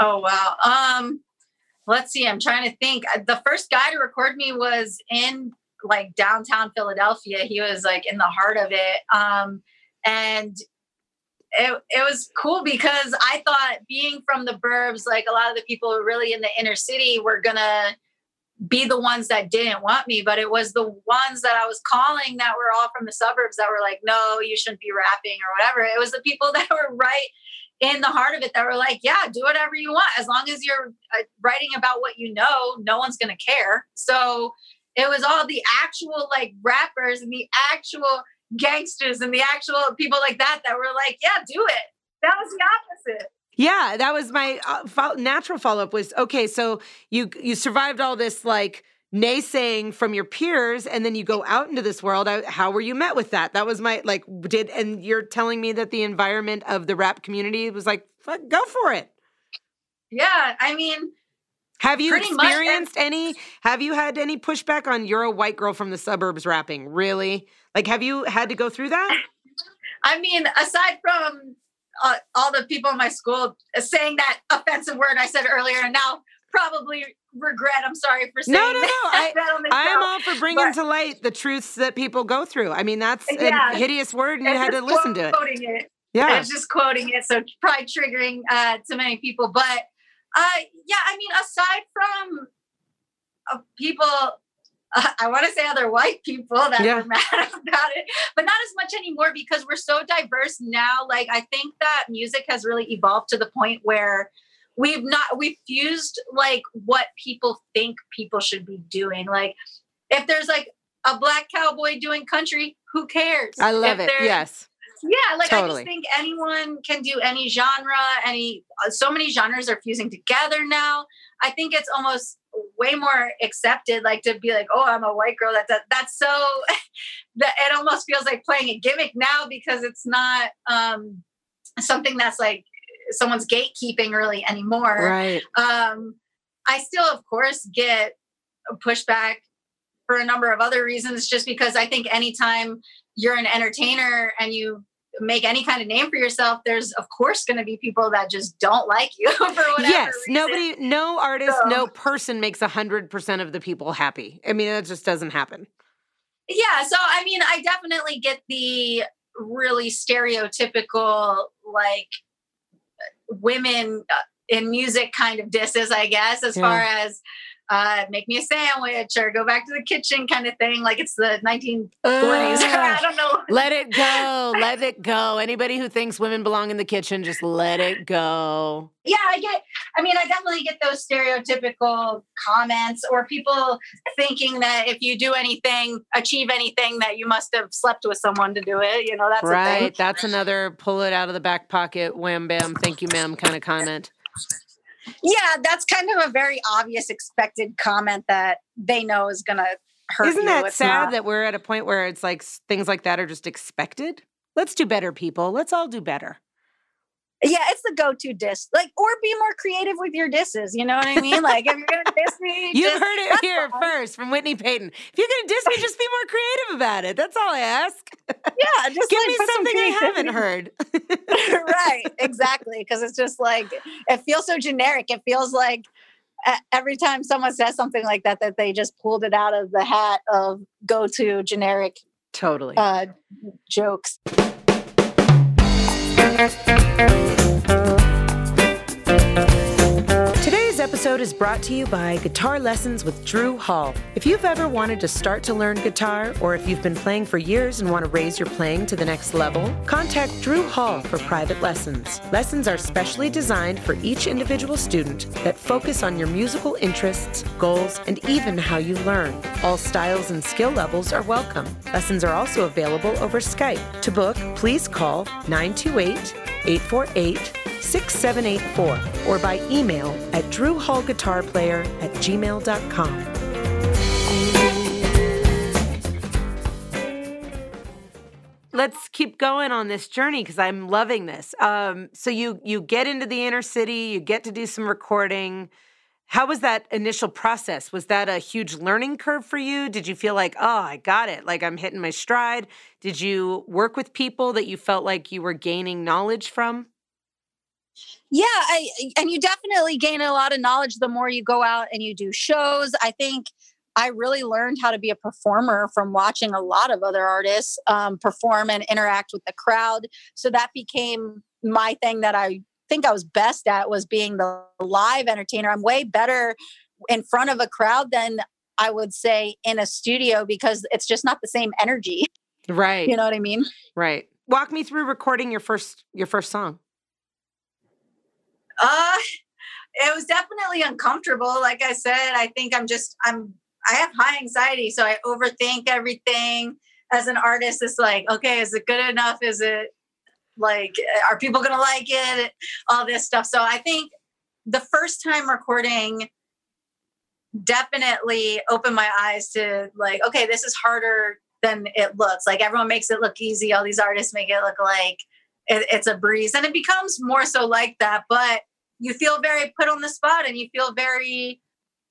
Speaker 2: Oh wow. Um let's see, I'm trying to think. Uh, the first guy to record me was in like downtown Philadelphia. He was like in the heart of it. Um and it, it was cool because I thought being from the burbs, like a lot of the people really in the inner city were gonna be the ones that didn't want me, but it was the ones that I was calling that were all from the suburbs that were like, no, you shouldn't be rapping or whatever. It was the people [laughs] that were right in the heart of it that were like, yeah, do whatever you want. As long as you're uh, writing about what you know, no one's going to care. So it was all the actual like rappers and the actual gangsters and the actual people like that that were like, yeah, do it. That was the opposite.
Speaker 1: Yeah, that was my uh, natural follow up was okay, so you you survived all this like naysaying from your peers and then you go out into this world how were you met with that that was my like did and you're telling me that the environment of the rap community was like fuck, go for it
Speaker 2: yeah i mean
Speaker 1: have you experienced much. any have you had any pushback on you're a white girl from the suburbs rapping really like have you had to go through that
Speaker 2: i mean aside from uh, all the people in my school saying that offensive word i said earlier and now probably regret. I'm sorry for saying that. no, no, no. I, [laughs]
Speaker 1: I am all for bringing but, to light the truths that people go through. I mean, that's yeah, a hideous word, and you had to listen to it.
Speaker 2: it. Yeah, was just quoting it, so probably triggering uh, to many people. But uh, yeah, I mean, aside from uh, people. Uh, [laughs] I want to say other white people that yeah. were [laughs] mad about it, but not as much anymore because we're so diverse now. Like, I think that music has really evolved to the point where we've not we've fused like what people think people should be doing like if there's like a black cowboy doing country who cares
Speaker 1: i love if it yes
Speaker 2: yeah like totally. i just think anyone can do any genre any uh, so many genres are fusing together now i think it's almost way more accepted like to be like oh i'm a white girl that, that that's so [laughs] that it almost feels like playing a gimmick now because it's not um something that's like someone's gatekeeping really anymore.
Speaker 1: Right.
Speaker 2: Um, I still, of course, get pushback for a number of other reasons, just because I think anytime you're an entertainer and you make any kind of name for yourself, there's of course going to be people that just don't like you [laughs] for whatever. Yes,
Speaker 1: reason. nobody, no artist, so, no person makes a hundred percent of the people happy. I mean, that just doesn't happen.
Speaker 2: Yeah, so I mean, I definitely get the really stereotypical like women uh, in music kind of disses, I guess, as yeah. far as uh, make me a sandwich or go back to the kitchen kind of thing. Like it's the 1920s. [laughs] I don't know.
Speaker 1: Let it go. [laughs] let it go. Anybody who thinks women belong in the kitchen, just let it go.
Speaker 2: Yeah, I get, I mean, I definitely get those stereotypical comments or people thinking that if you do anything, achieve anything, that you must have slept with someone to do it. You know, that's
Speaker 1: right. That's another pull it out of the back pocket, wham bam, thank you, ma'am kind of comment.
Speaker 2: Yeah, that's kind of a very obvious expected comment that they know is going to hurt.
Speaker 1: Isn't
Speaker 2: you.
Speaker 1: that
Speaker 2: it's
Speaker 1: sad
Speaker 2: not.
Speaker 1: that we're at a point where it's like things like that are just expected? Let's do better, people. Let's all do better.
Speaker 2: Yeah, it's the go-to diss. Like, or be more creative with your disses. You know what I mean? Like, if you're gonna diss me, [laughs]
Speaker 1: you've just, heard it here fine. first from Whitney Peyton. If you're gonna diss me, just be more creative about it. That's all I ask.
Speaker 2: Yeah, [laughs] just
Speaker 1: give
Speaker 2: like,
Speaker 1: me something some I haven't heard. [laughs]
Speaker 2: right, exactly. Because it's just like it feels so generic. It feels like every time someone says something like that, that they just pulled it out of the hat of go-to generic,
Speaker 1: totally
Speaker 2: uh, jokes.
Speaker 1: Episode is brought to you by Guitar Lessons with Drew Hall. If you've ever wanted to start to learn guitar, or if you've been playing for years and want to raise your playing to the next level, contact Drew Hall for private lessons. Lessons are specially designed for each individual student that focus on your musical interests, goals, and even how you learn. All styles and skill levels are welcome. Lessons are also available over Skype. To book, please call 928 848 6784 or by email at drewhallguitarplayer at gmail.com. Let's keep going on this journey because I'm loving this. Um, so you you get into the inner city, you get to do some recording. How was that initial process? Was that a huge learning curve for you? Did you feel like, oh, I got it, like I'm hitting my stride? Did you work with people that you felt like you were gaining knowledge from?
Speaker 2: Yeah, I, and you definitely gain a lot of knowledge the more you go out and you do shows. I think I really learned how to be a performer from watching a lot of other artists um, perform and interact with the crowd. So that became my thing that I think I was best at was being the live entertainer. I'm way better in front of a crowd than I would say in a studio because it's just not the same energy. [laughs]
Speaker 1: Right.
Speaker 2: You know what I mean?
Speaker 1: Right. Walk me through recording your first your first song.
Speaker 2: Uh, it was definitely uncomfortable. Like I said, I think I'm just I'm I have high anxiety, so I overthink everything. As an artist, it's like, okay, is it good enough? Is it like, are people gonna like it? All this stuff. So I think the first time recording definitely opened my eyes to like, okay, this is harder than it looks. Like everyone makes it look easy. All these artists make it look like it, it's a breeze, and it becomes more so like that. But you feel very put on the spot, and you feel very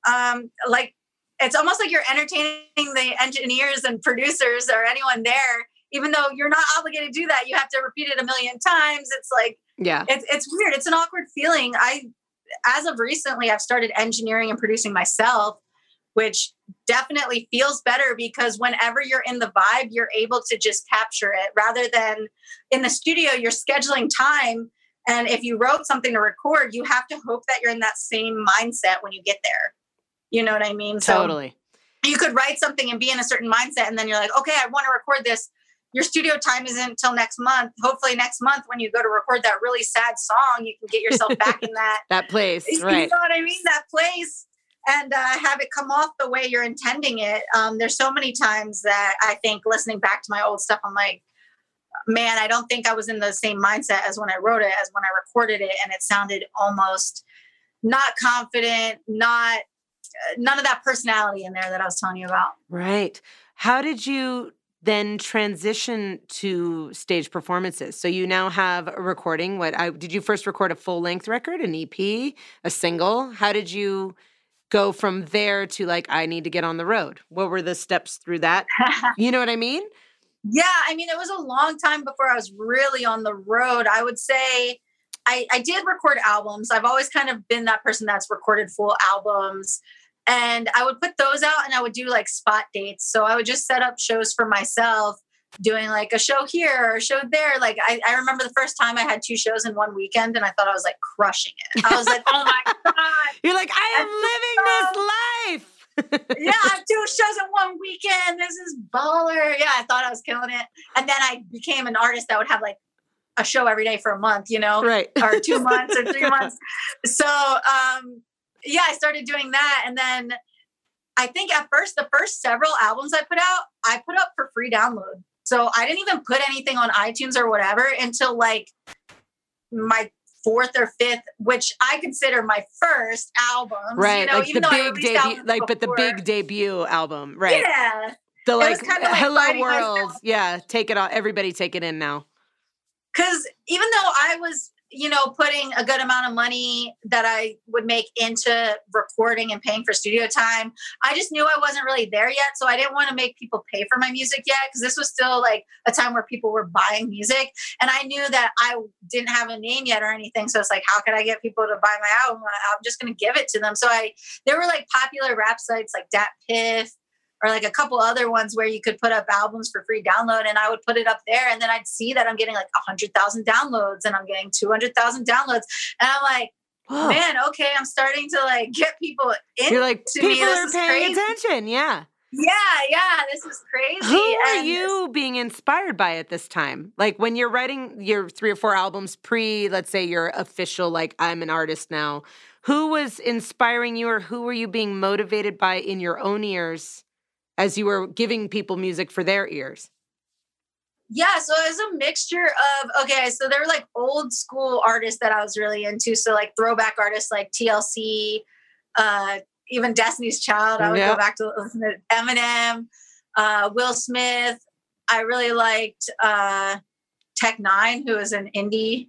Speaker 2: um, like it's almost like you're entertaining the engineers and producers or anyone there even though you're not obligated to do that. You have to repeat it a million times. It's like
Speaker 1: yeah.
Speaker 2: it's, it's weird. It's an awkward feeling. I as of recently i've started engineering and producing myself which definitely feels better because whenever you're in the vibe you're able to just capture it rather than in the studio you're scheduling time and if you wrote something to record you have to hope that you're in that same mindset when you get there you know what I mean?
Speaker 1: Totally.
Speaker 2: So you could write something and be in a certain mindset, and then you're like, okay, I want to record this. Your studio time isn't until next month. Hopefully, next month when you go to record that really sad song, you can get yourself back [laughs] in that
Speaker 1: that place. [laughs] Right.
Speaker 2: You know what I mean? That place and uh, have it come off the way you're intending it. Um, there's so many times that I think listening back to my old stuff, I'm like, man, I don't think I was in the same mindset as when I wrote it, as when I recorded it, and it sounded almost not confident, not none of that personality in there that I was telling you about.
Speaker 1: Right. How did you then transition to stage performances? So you now have a recording. What I did you first record a full length record, an EP, a single? How did you go from there to like I need to get on the road? What were the steps through that? [laughs] you know what I mean?
Speaker 2: Yeah, I mean it was a long time before I was really on the road. I would say I, I did record albums. I've always kind of been that person that's recorded full albums and I would put those out and I would do like spot dates. So I would just set up shows for myself, doing like a show here or a show there. Like I, I remember the first time I had two shows in one weekend and I thought I was like crushing it. I was like, oh my [laughs] God.
Speaker 1: You're like, I am living this life. [laughs]
Speaker 2: yeah, I have two shows in one weekend. This is baller. Yeah, I thought I was killing it. And then I became an artist that would have like a show every day for a month, you know,
Speaker 1: right.
Speaker 2: or two [laughs] months or three months. So um, yeah, I started doing that. And then I think at first, the first several albums I put out, I put up for free download. So I didn't even put anything on iTunes or whatever until like my fourth or fifth, which I consider my first album.
Speaker 1: Right.
Speaker 2: You know,
Speaker 1: like the big debut, like, but the big debut album. Right.
Speaker 2: Yeah.
Speaker 1: The like, kind of like hello world. Myself. Yeah. Take it all. Everybody take it in now.
Speaker 2: Cause even though I was you know, putting a good amount of money that I would make into recording and paying for studio time. I just knew I wasn't really there yet. So I didn't want to make people pay for my music yet because this was still like a time where people were buying music. And I knew that I didn't have a name yet or anything. So it's like, how can I get people to buy my album? I'm just going to give it to them. So I, there were like popular rap sites like Dat Piff or like a couple other ones where you could put up albums for free download and I would put it up there and then I'd see that I'm getting like 100,000 downloads and I'm getting 200,000 downloads and I'm like Whoa. man okay I'm starting to like get people into
Speaker 1: You're like people
Speaker 2: me.
Speaker 1: are paying attention yeah
Speaker 2: yeah yeah this is crazy
Speaker 1: who are and you this- being inspired by at this time like when you're writing your three or four albums pre let's say your official like I'm an artist now who was inspiring you or who were you being motivated by in your own ears as you were giving people music for their ears?
Speaker 2: Yeah, so it was a mixture of okay, so there were like old school artists that I was really into. So like throwback artists like TLC, uh, even Destiny's Child. I would go back to listen to Eminem, uh, Will Smith. I really liked uh, Tech N9ne, who is an indie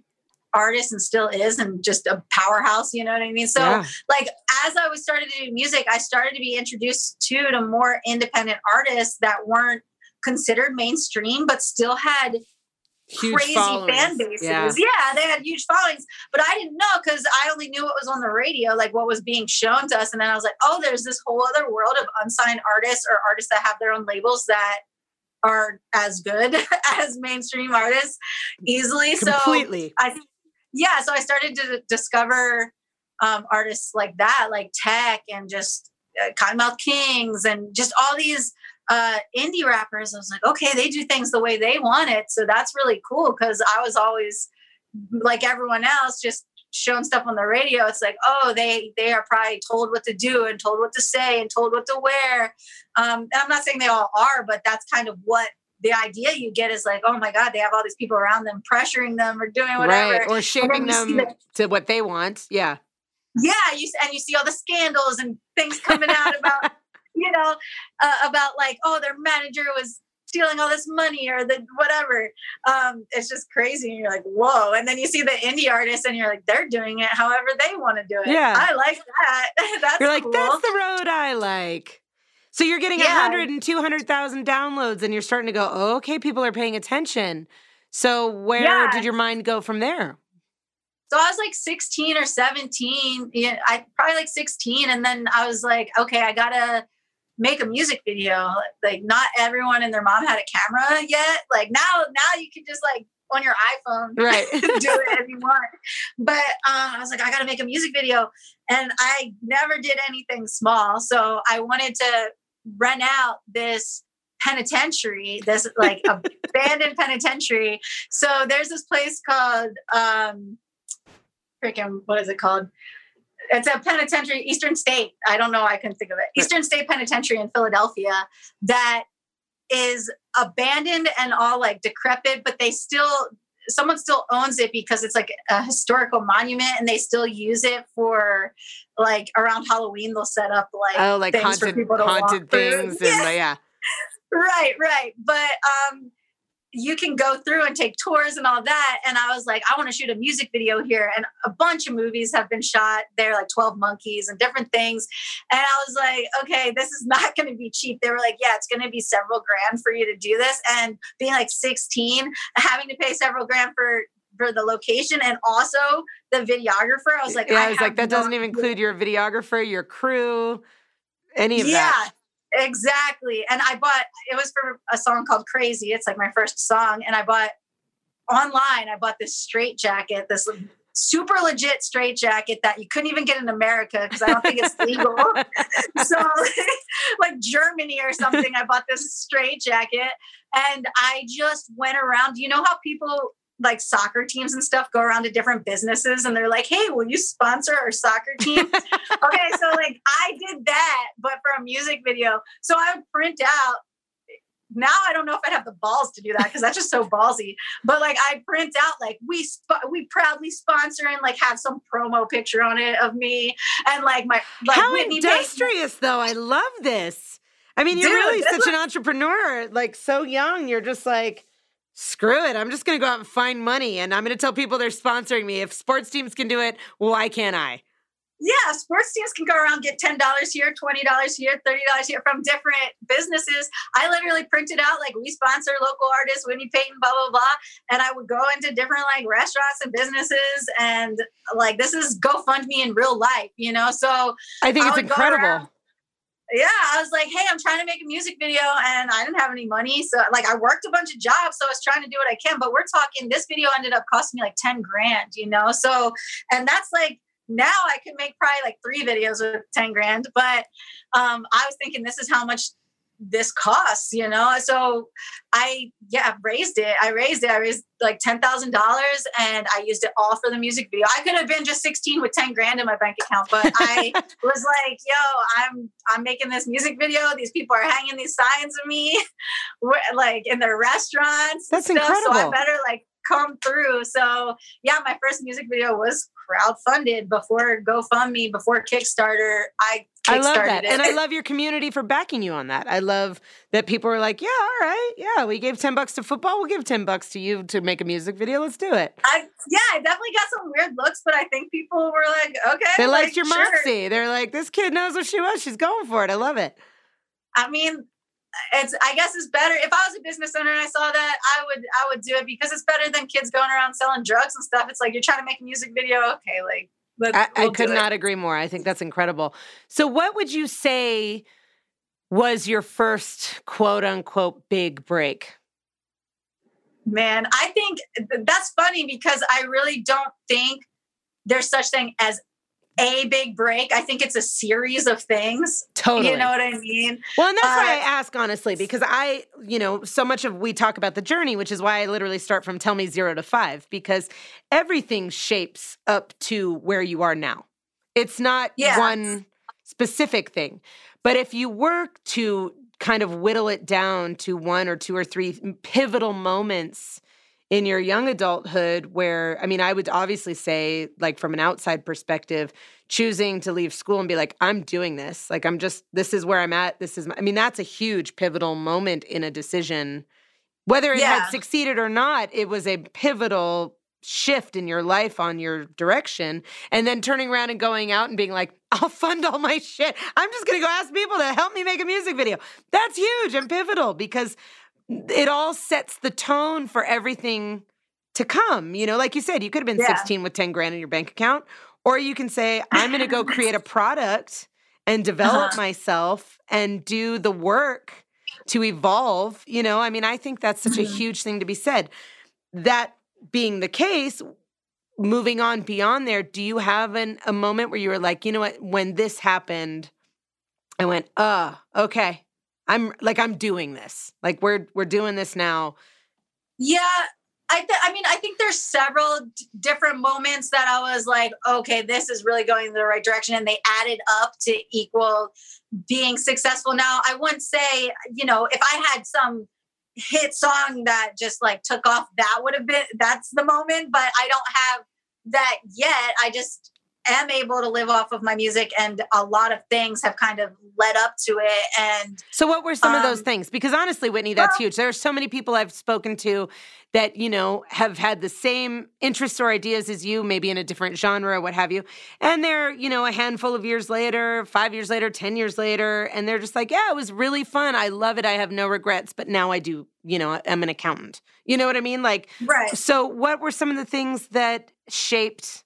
Speaker 2: artist and still is and just a powerhouse you know what i mean so yeah. like as i was starting to do music i started to be introduced to to more independent artists that weren't considered mainstream but still had
Speaker 1: huge
Speaker 2: crazy
Speaker 1: followings.
Speaker 2: fan bases
Speaker 1: yeah.
Speaker 2: yeah. they had huge followings but i didn't know because i only knew what was on the radio like what was being shown to us and then i was like oh there's this whole other world of unsigned artists or artists that have their own labels that are as good [laughs] as mainstream artists easily
Speaker 1: Completely.
Speaker 2: so i think yeah, so I started to discover um, artists like that, like Tech and just uh, Kottonmouth Kings and just all these uh, indie rappers. I was like, okay, they do things the way they want it. So that's really cool because I was always like everyone else, just shown stuff on the radio, it's like, oh, they they are probably told what to do and told what to say and told what to wear. Um, and I'm not saying they all are, but that's kind of what the idea you get is like, oh my God, they have all these people around them pressuring them or doing whatever.
Speaker 1: Right. Or shaping them the, to what they want. Yeah.
Speaker 2: Yeah. You, and you see all the scandals and things coming out about, [laughs] you know, uh, about like, oh, their manager was stealing all this money or the whatever. Um, it's just crazy. And you're like, whoa. And then you see the indie artists and you're like, they're doing it however they want to do it.
Speaker 1: Yeah.
Speaker 2: I like that. [laughs] that's
Speaker 1: You're like,
Speaker 2: cool.
Speaker 1: that's the road I like. So you're getting
Speaker 2: Yeah.
Speaker 1: 100 and 200,000 downloads and you're starting to go, oh, okay, people are paying attention. So where
Speaker 2: Yeah.
Speaker 1: did your mind go from there?
Speaker 2: So I was like 16 or 17. Yeah, I probably like 16. And then I was like, okay, I gotta make a music video. Like not everyone and their mom had a camera yet. Like now, now you can just like on your iPhone
Speaker 1: Right. [laughs]
Speaker 2: do it if you want. But um, I was like, I gotta make a music video. And I never did anything small. So I wanted to rent out this penitentiary, this like [laughs] abandoned penitentiary. So there's this place called um freaking what is it called? It's a penitentiary, Eastern State. I don't know. I couldn't think of it. Eastern State Penitentiary in Philadelphia that is abandoned and all like decrepit, but they still someone still owns it because it's like a historical monument and they still use it for like around Halloween they'll set up like
Speaker 1: Oh, like
Speaker 2: things for
Speaker 1: haunted,
Speaker 2: people to walk
Speaker 1: haunted things. And uh, [laughs] yeah.
Speaker 2: Right, right. But um you can go through and take tours and all that. And I was like, I want to shoot a music video here. And a bunch of movies have been shot there, like 12 Monkeys and different things. And I was like, okay, this is [laughs] not going to be cheap. They were like, yeah, it's going to be several grand for you to do this. And being like 16, having to pay several grand for for the location and also the videographer. I was like,
Speaker 1: yeah, I was like, that
Speaker 2: no
Speaker 1: doesn't even include your videographer, your crew, any of
Speaker 2: yeah,
Speaker 1: that.
Speaker 2: Exactly. And I bought it was for a song called Crazy. It's like my first song. And I bought online, I bought this straight jacket, this super legit straight jacket that you couldn't even get in America because I don't think it's legal. [laughs] so [laughs] like Germany or something, I bought this straight jacket and I just went around. You know how people like soccer teams and stuff go around to different businesses and they're like, hey, will you sponsor our soccer team? [laughs] okay, so like I did that, but for a music video. So I would print out. Now I don't know if I'd have the balls to do that because that's just so ballsy. But like I print out like we sp- we proudly sponsor and like have some promo picture on it of me and like my like
Speaker 1: How
Speaker 2: Whitney Peyton-
Speaker 1: industrious, though. I love this. I mean, you're
Speaker 2: Dude,
Speaker 1: really such an entrepreneur. Like, so young, you're just like, screw it. I'm just going to go out and find money and I'm going to tell people they're sponsoring me. If sports teams can do it, why can't I?
Speaker 2: yeah, sports teams can go around get ten dollars here, twenty dollars here, thirty dollars here from different businesses. I literally printed out like we sponsor local artists, Whitney Peyton, blah blah blah, and I would go into different like restaurants and businesses, and like this is GoFundMe in real life, you know. So
Speaker 1: I think
Speaker 2: I
Speaker 1: it's incredible.
Speaker 2: Yeah, I was like, hey, I'm trying to make a music video, and I didn't have any money, so like I worked a bunch of jobs, so I was trying to do what I can. But we're talking, this video ended up costing me like ten grand, you know. So, and that's like now I can make probably like three videos with 10 grand. But um, I was thinking this is how much this costs, you know? So I, yeah, raised it. I raised it. I raised like $10,000 and I used it all for the music video. I could have been just 16 with 10 grand in my bank account, but I [laughs] was like, yo, I'm, I'm making this music video. These people are hanging these signs of me [laughs] like in their restaurants.
Speaker 1: That's
Speaker 2: stuff, So I
Speaker 1: incredible.
Speaker 2: better like come through. So yeah, my first music video was crowdfunded before GoFundMe, before Kickstarter. I
Speaker 1: I love that.
Speaker 2: it.
Speaker 1: And I love your community for backing you on that. I love that people are like, yeah, all right. Yeah, we gave 10 bucks to football. We'll give 10 bucks to you to make a music video. Let's do it.
Speaker 2: I, yeah, I definitely got some weird looks, but I think people were like, okay.
Speaker 1: They
Speaker 2: like,
Speaker 1: liked your
Speaker 2: sure.
Speaker 1: moxie. They're like, this kid knows what she was. She's going for it. I love it.
Speaker 2: I mean, it's I guess it's better if I was a business owner and I saw that I would I would do it because it's better than kids going around selling drugs and stuff. It's like you're trying to make a music video, okay, like let's,
Speaker 1: I, I could not agree more. I think that's incredible. So, what would you say was your first quote unquote big break?
Speaker 2: Man, I think th- that's funny because I really don't think there's such thing as a big break. I think it's a series of things.
Speaker 1: Totally.
Speaker 2: You know what I mean?
Speaker 1: Well, and that's uh, why I ask honestly, because I, you know, so much of we talk about the journey, which is why I literally start from tell me zero to five, because everything shapes up to where you are now. It's not
Speaker 2: Yeah.
Speaker 1: one specific thing. But if you work to kind of whittle it down to one or two or three pivotal moments in your young adulthood where i mean i would obviously say like from an outside perspective choosing to leave school and be like i'm doing this. Like i'm just this is where i'm at. This is my, i mean that's a huge pivotal moment in a decision. Whether it
Speaker 2: Yeah.
Speaker 1: had succeeded or not it was a pivotal shift in your life on your direction. And then turning around and going out and being like [laughs] i'll fund all my shit. I'm just going to go ask people to help me make a music video. That's huge and pivotal because it all sets the tone for everything to come. You know, like you said, you could have been
Speaker 2: Yeah.
Speaker 1: 16 with 10 grand in your bank account, or you can say, I'm going to go create a [laughs] product and develop
Speaker 2: Uh-huh.
Speaker 1: myself and do the work to evolve. You know, I mean, I think that's such a
Speaker 2: Mhm.
Speaker 1: huge thing to be said. That being the case, moving on beyond there, do you have an, a moment where you were like, you know what, when this happened, I went, uh, okay. I'm like I'm doing this. Like we're we're doing this now.
Speaker 2: Yeah, I th- I mean, I think there's several d- different moments that I was like, okay, this is really going in the right direction, and they added up to equal being successful. Now, I wouldn't say, you know, if I had some hit song that just like took off, that would have been that's the moment. But I don't have that yet. I just am able to live off of my music, and a lot of things have kind of led up to it. And
Speaker 1: So what were some of those
Speaker 2: Um,
Speaker 1: things? Because honestly, Whitney, that's
Speaker 2: well-
Speaker 1: huge. There are so many people I've spoken to that, you know, have had the same interests or ideas as you, maybe in a different genre or what have you. And they're, you know, a handful of years later, 5 years later, 10 years later, and they're just like, "Yeah, it was really fun. I love it. I have no regrets, but now I do, you know, I'm an accountant." You know what I mean? Like
Speaker 2: right.
Speaker 1: So, what were some of the things that shaped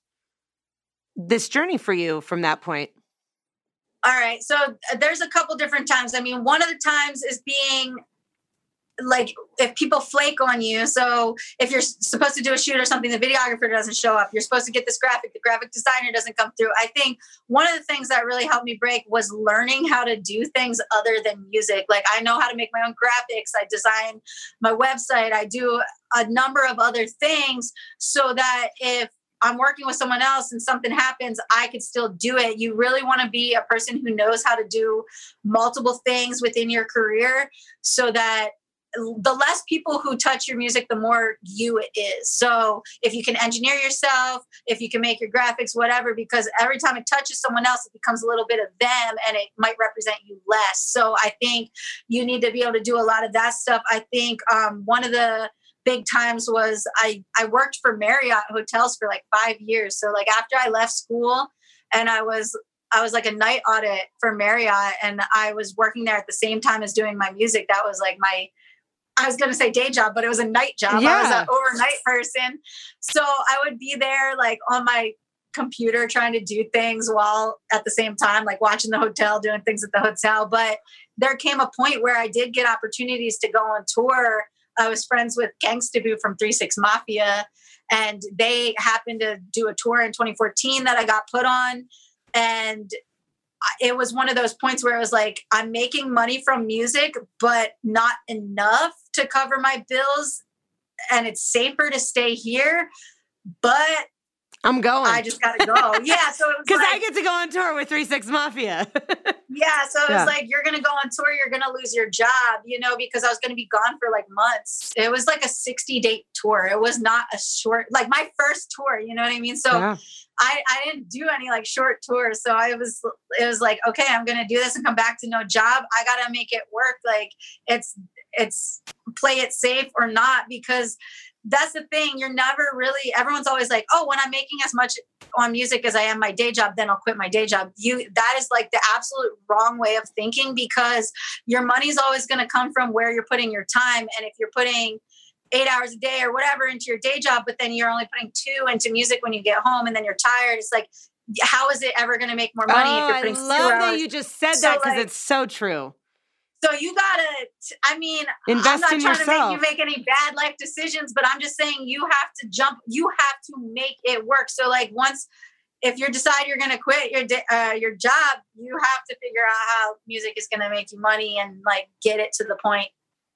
Speaker 1: this journey for you from that point?
Speaker 2: All right. So uh, there's a couple different times. I mean, one of the times is being like if people flake on you. So if you're supposed to do a shoot or something, the videographer doesn't show up. You're supposed to get this graphic, the graphic designer doesn't come through. I think one of the things that really helped me break was learning how to do things other than music. Like I know how to make my own graphics, I design my website, I do a number of other things so that if I'm working with someone else and something happens, I could still do it. You really want to be a person who knows how to do multiple things within your career so that the less people who touch your music, the more you it is. So if you can engineer yourself, if you can make your graphics, whatever, because every time it touches someone else, it becomes a little bit of them and it might represent you less. So I think you need to be able to do a lot of that stuff. I think um, one of the big times was I I worked for Marriott hotels for like five years. So like after I left school and I was I was like a night audit for Marriott and I was working there at the same time as doing my music. That was like my I was gonna say day job, but it was a night job. I was an overnight person. So I would be there like on my computer trying to do things while at the same time, like watching the hotel, doing things at the hotel. But there came a point where I did get opportunities to go on tour. I was friends with Gangsta Boo from 36 Mafia, and they happened to do a tour in 2014 that I got put on. And it was one of those points where I was like, I'm making money from music, but not enough to cover my bills. And it's safer to stay here. But
Speaker 1: I'm going.
Speaker 2: I just gotta go. yeah. So
Speaker 1: because [laughs]
Speaker 2: like,
Speaker 1: I get to go on tour with Three Six Mafia. [laughs]
Speaker 2: Yeah, so it
Speaker 1: Yeah.
Speaker 2: was like you're gonna go on tour, you're gonna lose your job, you know, because I was gonna be gone for like months. It was like a 60 date tour. It was not a short, like my first tour, you know what I mean? So
Speaker 1: Yeah.
Speaker 2: I, I didn't do any like short tours. So I was it was like, okay, I'm gonna do this and come back to no job. I gotta make it work. Like it's it's play it safe or not because that's the thing. You're never really everyone's always like, oh, when I'm making as much on music as I am my day job, then I'll quit my day job. You that is like the absolute wrong way of thinking because your money's always gonna come from where you're putting your time. And if you're putting eight hours a day or whatever into your day job, but then you're only putting two into music when you get home and then you're tired. It's like, how is it ever going to make more money if
Speaker 1: oh,
Speaker 2: you're
Speaker 1: I love that you just said
Speaker 2: So,
Speaker 1: that because
Speaker 2: like-
Speaker 1: it's so true.
Speaker 2: So you gotta, I mean, I'm not
Speaker 1: in
Speaker 2: trying to make you make any bad life decisions, but I'm just saying you have to jump, you have to make it work. So like once if you decide you're going to quit your uh, your job, you have to figure out how music is going to make you money and like get it to the point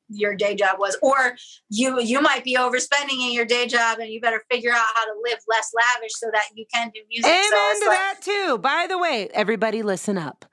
Speaker 2: your day job was. Or you you might be overspending in your day job and you better figure out how to live less lavish so that you can do music.
Speaker 1: Amen
Speaker 2: so
Speaker 1: to like, that too. By the way everybody listen up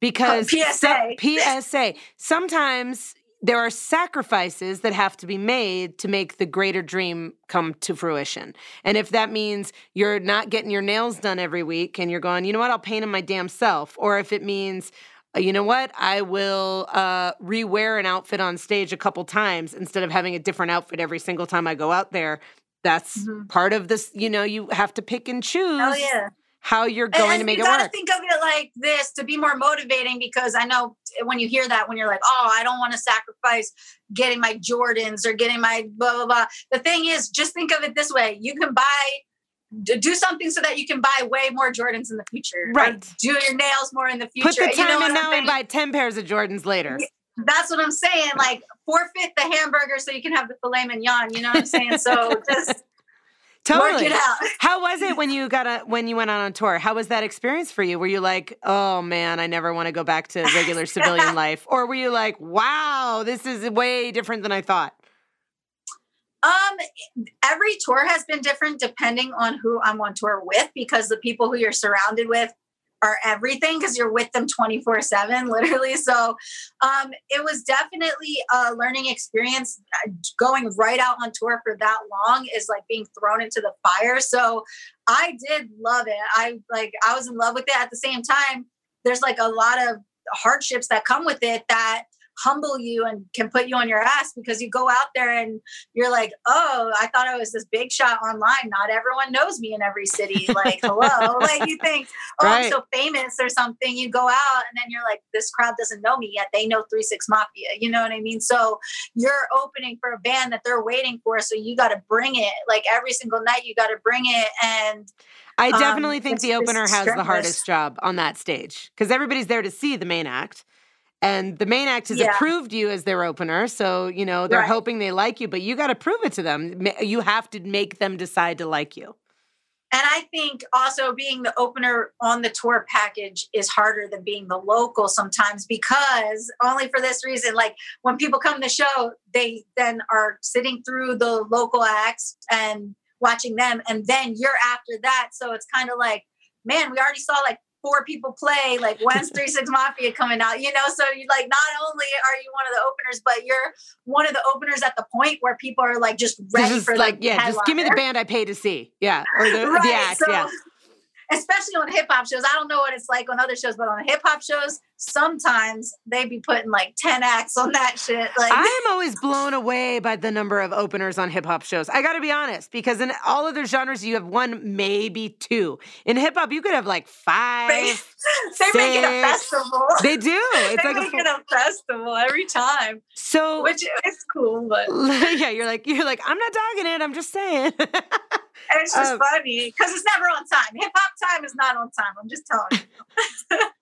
Speaker 1: because
Speaker 2: oh, PSA.
Speaker 1: PSA sometimes there are sacrifices that have to be made to make the greater dream come to fruition. And if that means you're not getting your nails done every week and you're going, you know what, I'll paint them my damn self, or if it means, uh, you know what, I will uh, rewear an outfit on stage a couple times instead of having a different outfit every single time I go out there. That's mm-hmm. part of this, you know, you have to pick and choose.
Speaker 2: Oh, yeah
Speaker 1: how you're going
Speaker 2: and
Speaker 1: to make
Speaker 2: you
Speaker 1: it
Speaker 2: gotta
Speaker 1: work.
Speaker 2: Think of it like this to be more motivating because I know when you hear that, when you're like, oh, I don't want to sacrifice getting my Jordans or getting my blah blah blah. The thing is, just think of it this way: you can buy do something so that you can buy way more Jordans in the future.
Speaker 1: Right.
Speaker 2: Do your nails more in the future.
Speaker 1: Put the time
Speaker 2: you know
Speaker 1: in now and buy 10 pairs of Jordans later.
Speaker 2: That's what I'm saying. Like forfeit the hamburger so you can have the filet mignon. You know what I'm saying? So [laughs] just
Speaker 1: Totally.
Speaker 2: Work it out. [laughs]
Speaker 1: How was it when you got a when you went out on a tour? How was that experience for you? Were you like, "Oh man, I never want to go back to regular [laughs] civilian life," or were you like, "Wow, this is way different than I thought"?
Speaker 2: Um, every tour has been different depending on who I'm on tour with because the people who you're surrounded with are everything because you're with them 24 7 literally. So um, it was definitely a learning experience. Going right out on tour for that long is like being thrown into the fire. So i did love it. I like i was in love with it. At the same time there's like a lot of hardships that come with it that humble you and can put you on your ass because you go out there and you're like, oh, I thought I was this big shot online. Not everyone knows me in every city. [laughs] Like, hello. like you think, oh, right. I'm so famous or something. You go out and then you're like, this crowd doesn't know me yet. They know Three Six Mafia. You know what I mean? So you're opening for a band that they're waiting for. So you got to bring it. Like every single night, you got to bring it. And
Speaker 1: I definitely um, think the opener has the hardest job on that stage because everybody's there to see the main act and the main act has yeah. approved you as their opener so you know they're right. hoping they like you but you got to prove it to them you have to make them decide to like you
Speaker 2: and i think also being the opener on the tour package is harder than being the local sometimes because only for this reason like when people come to the show they then are sitting through the local acts and watching them and then you're after that so it's kind of like man we already saw like four people play, like [laughs] when's Three Six Mafia coming out? You know, so you like not only are you one of the openers, but you're one of the openers at the point where people are like just ready just
Speaker 1: for
Speaker 2: like
Speaker 1: yeah,
Speaker 2: headliner.
Speaker 1: just give me the band I pay to see, yeah, or the, right. the act, so, yeah
Speaker 2: especially on hip hop shows. I don't know what it's like on other shows, but on hip hop shows, sometimes they be putting like 10 acts on that shit. Like
Speaker 1: I'm always blown away by the number of openers on hip hop shows. I gotta be honest, because in all other genres, you have one, maybe two. In hip hop, you could have like five. They, [laughs]
Speaker 2: they make it a festival.
Speaker 1: They do. [laughs]
Speaker 2: It's they like make a, it a festival every time.
Speaker 1: So
Speaker 2: which is cool, but [laughs]
Speaker 1: yeah, you're like you're like, I'm not dogging it, I'm just saying.
Speaker 2: And it's just um, funny because it's never on time. Hip hop time is not on time. I'm just telling you. [laughs]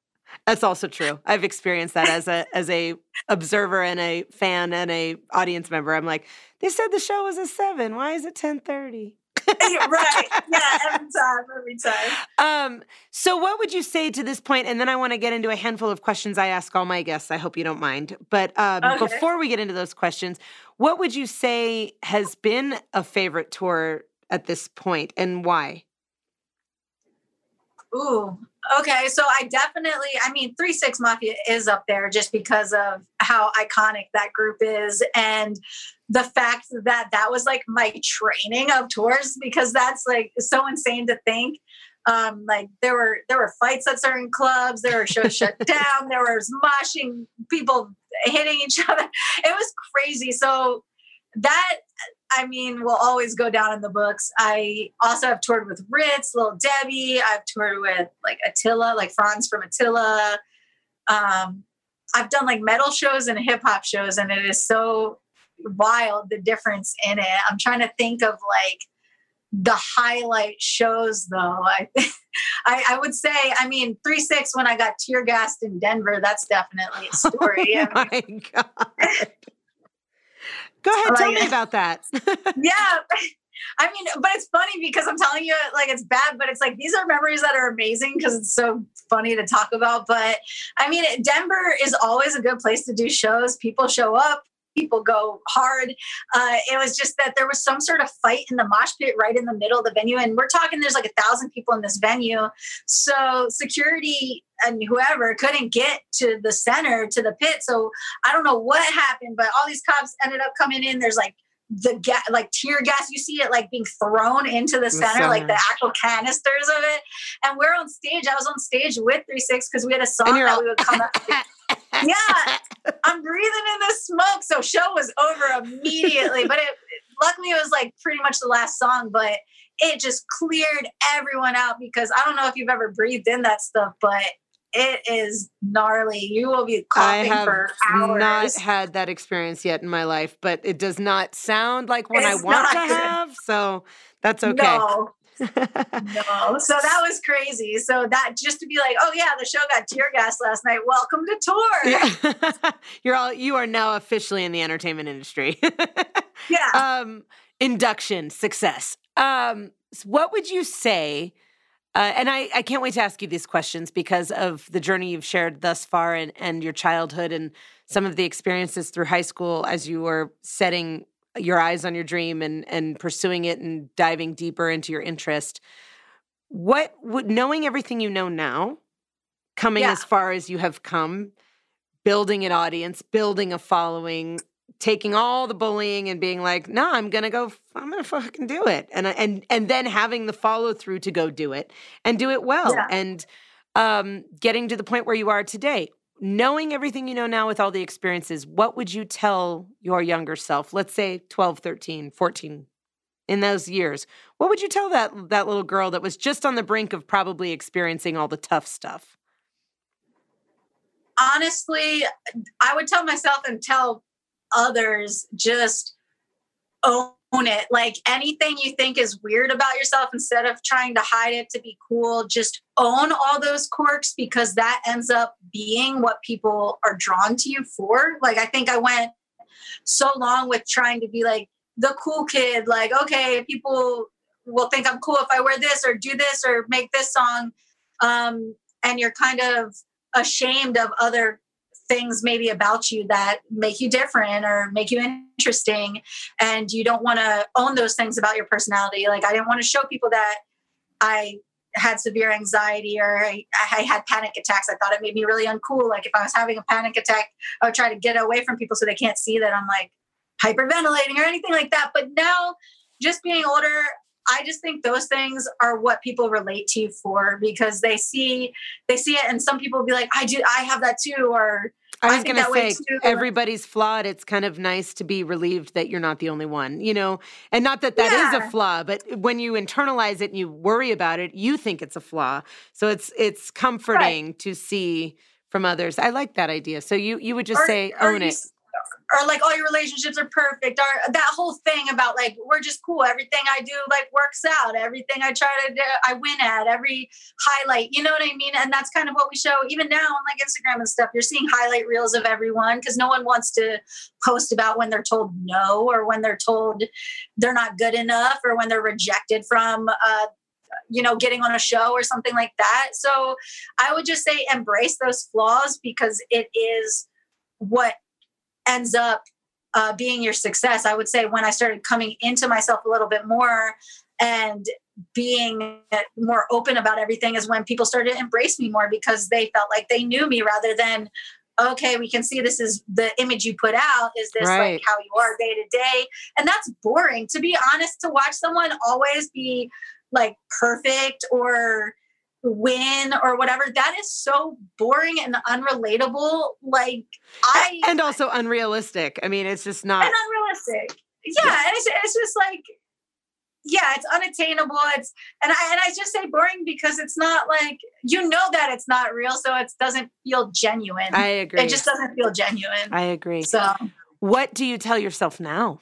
Speaker 1: That's also true. I've experienced that as a as a observer and a fan and a audience member. I'm like, they said the show was at seven. Why is it ten thirty?
Speaker 2: right. Yeah, every [laughs] time, every time.
Speaker 1: Um, so what would you say to this point? And then I want to get into a handful of questions I ask all my guests. I hope you don't mind. But um, okay. before we get into those questions, what would you say has been a favorite tour at this point and why?
Speaker 2: Ooh, okay. So I definitely, I mean, Three Six Mafia is up there just because of how iconic that group is and the fact that that was like my training of tours because that's like so insane to think. Um, like there were there were fights at certain clubs, there were shows shut [laughs] down, there was moshing, people hitting each [laughs] other. It was crazy. So that I mean, will always go down in the books. I also have toured with Rittz, Lil Debbie. I've toured with like Attila, like Fronz from Attila. Um, I've done like metal shows and hip hop shows, and it is so wild the difference in it. I'm trying to think of like the highlight shows though. I, [laughs] I, I would say, I mean, three six when I got tear gassed in Denver. That's definitely a story. [laughs]
Speaker 1: Oh my god. [laughs] Go ahead, like, tell me about that. [laughs]
Speaker 2: yeah. I mean, but it's funny because I'm telling you, like it's bad, but it's like these are memories that are amazing because it's so funny to talk about. But I mean, Denver is always a good place to do shows. People show up, people go hard. Uh, it was just that there was some sort of fight in the mosh pit right in the middle of the venue. And we're talking there's like a thousand people in this venue. So security and whoever couldn't get to the center, to the pit. So I don't know what happened, but all these cops ended up coming in. There's like the gas, like tear gas, you see it like being thrown into the center, the like the actual canisters of it. And we're on stage. I was on stage with Three Six because we had a song that we would come up. [laughs] yeah, I'm breathing in the smoke. So show was over immediately, but it luckily it was like pretty much the last song, but it just cleared everyone out because I don't know if you've ever breathed in that stuff, but it is gnarly. You will be coughing for hours. I have.
Speaker 1: Not had that experience yet in my life, but it does not sound like what it's I want to [laughs] have. So that's okay.
Speaker 2: No. [laughs] no. So that was crazy. So that just to be like, oh yeah, the show got tear gas last night. Welcome to tour.
Speaker 1: Yeah. [laughs] You're all you are now officially in the entertainment industry.
Speaker 2: yeah.
Speaker 1: Um, induction success. Um, what would you say? Uh, and I, I can't wait to ask you these questions because of the journey you've shared thus far and, and your childhood and some of the experiences through high school as you were setting your eyes on your dream and, and pursuing it and diving deeper into your interest. What would knowing everything you know now, coming yeah. as far as you have come, building an audience, building a following, taking all the bullying and being like, "No, I'm gonna go. I'm gonna fucking do it," and and and then having the follow through to go do it and do it well, yeah. and um, getting to the point where you are today. Knowing everything you know now with all the experiences, what would you tell your younger self? Let's say 12, 13, 14, in those years. What would you tell that that little girl that was just on the brink of probably experiencing all the tough stuff?
Speaker 2: Honestly, I would tell myself and tell others just own it. Like anything you think is weird about yourself, instead of trying to hide it to be cool, just own all those quirks because that ends up being what people are drawn to you for. Like, I think I went so long with trying to be like the cool kid, like, okay, people will think I'm cool if I wear this or do this or make this song. Um, and you're kind of ashamed of other things maybe about you that make you different or make you interesting and you don't want to own those things about your personality like i didn't want to show people that i had severe anxiety or I, I, had panic attacks. I thought it made me really uncool. Like if I was having a panic attack, I would try to get away from people so they can't see that I'm like hyperventilating or anything like that. But now, just being older, I just think those things are what people relate to you for because they see they see it and some people will be like, I do I have that too or
Speaker 1: I was going to say everybody's flawed. It's kind of nice to be relieved that you're not the only one, you know, and not that that yeah. is a flaw, but when you internalize it and you worry about it, you think it's a flaw. So it's it's comforting right. to see from others. I like that idea. So you you would just or, say own it
Speaker 2: or like all your relationships are perfect or that whole thing about like we're just cool everything i do like works out everything i try to do i win at every highlight you know what i mean? And that's kind of what we show even now on like instagram and stuff you're seeing highlight reels of everyone because no one wants to post about when they're told no or when they're told they're not good enough or when they're rejected from uh, you know getting on a show or something like that. So i would just say embrace those flaws because it is what ends up uh, being your success. I would say when I started coming into myself a little bit more and being more open about everything is when people started to embrace me more because they felt like they knew me rather than okay we can see this is the image you put out is this right. like how you are day to day and that's boring to be honest to watch someone always be like perfect or win or whatever. That is so boring and unrelatable. Like i
Speaker 1: and also unrealistic. I mean it's just not
Speaker 2: and unrealistic. Yeah, yeah. and it's, it's just like yeah it's unattainable. It's and i and i just say boring because it's not like you know that it's not real so it doesn't feel genuine.
Speaker 1: I agree.
Speaker 2: It just doesn't feel genuine.
Speaker 1: I agree.
Speaker 2: So
Speaker 1: what do you tell yourself now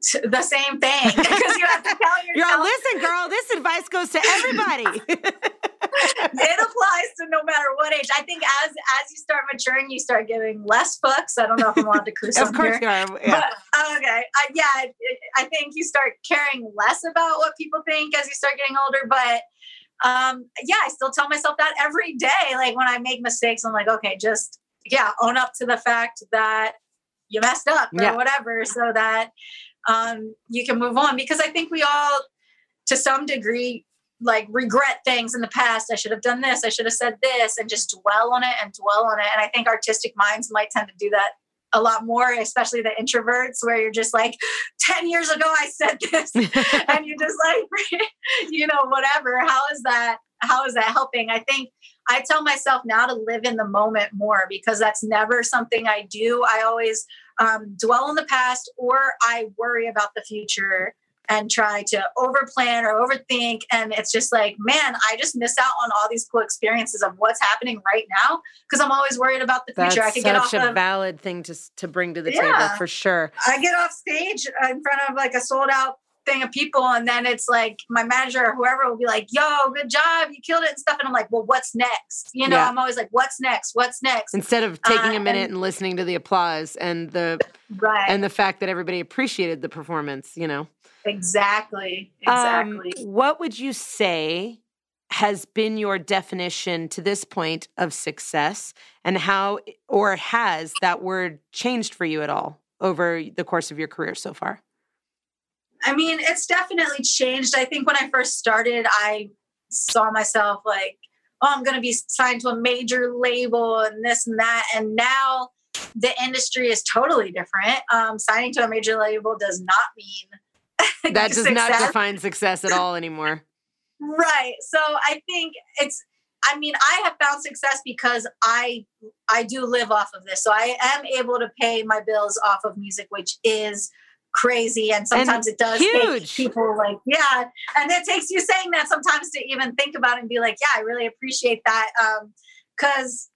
Speaker 2: the same thing [laughs] because you have to tell [laughs] yourself.
Speaker 1: You're listen, girl, this advice goes to everybody. [laughs]
Speaker 2: it applies to no matter what age. I think as as you start maturing, you start giving less fucks. I don't know if I'm allowed to curse.
Speaker 1: of course
Speaker 2: here.
Speaker 1: you are. Yeah.
Speaker 2: But, okay. I, yeah, I, I think you start caring less about what people think as you start getting older. But um, yeah, I still tell myself that every day. Like when I make mistakes, I'm like, okay, just yeah, own up to the fact that you messed up or
Speaker 1: Yeah.
Speaker 2: whatever, so that um, you can move on. Because I think we all, to some degree, like regret things in the past. I should have done this. I should have said this, and just dwell on it and dwell on it. And I think artistic minds might tend to do that a lot more, especially the introverts, where you're just like, 10 years ago, I said this. [laughs] and you just like, [laughs] you know, whatever. How is that? How is that helping? I think I tell myself now to live in the moment more because that's never something I do. I always um, dwell on the past or I worry about the future and try to overplan or overthink. And it's just like, man, I just miss out on all these cool experiences of what's happening right now because I'm always worried about the
Speaker 1: That's
Speaker 2: future. I could get off
Speaker 1: a
Speaker 2: of,
Speaker 1: valid thing to to bring to the table for sure.
Speaker 2: I get off stage in front of like a sold out thing of people, and then it's like my manager or whoever will be like, "Yo, good job, you killed it," and stuff. And I'm like, "Well, what's next?" You know,
Speaker 1: Yeah.
Speaker 2: I'm always like, "What's next? What's next?"
Speaker 1: Instead of taking
Speaker 2: Uh,
Speaker 1: a minute
Speaker 2: and-
Speaker 1: and listening to the applause and the
Speaker 2: Right?
Speaker 1: and the fact that everybody appreciated the performance, you know.
Speaker 2: exactly.
Speaker 1: Um,
Speaker 2: Exactly.
Speaker 1: what would you say has been your definition to this point of success and how or has that word changed for you at all over the course of your career so far?
Speaker 2: I mean, it's definitely changed. I think when I first started, I saw myself like, oh, I'm going to be signed to a major label and this and that. And now the industry is totally different. Um, signing to a major label does not mean [laughs]
Speaker 1: That does not
Speaker 2: success.
Speaker 1: define success at all anymore.
Speaker 2: right so i think it's i mean i have found success because i i do live off of this so i am able to pay my bills off of music which is crazy and sometimes it does
Speaker 1: huge.
Speaker 2: take people like yeah and it takes you saying that sometimes to even think about it and be like yeah i really appreciate that um because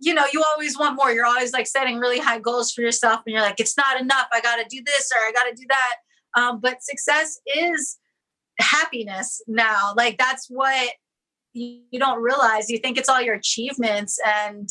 Speaker 2: you know you always want more. You're always like setting really high goals for yourself and you're like it's not enough. I gotta do this or i gotta do that. Um but success is happiness now. Like that's what you, you don't realize. You think it's all your achievements and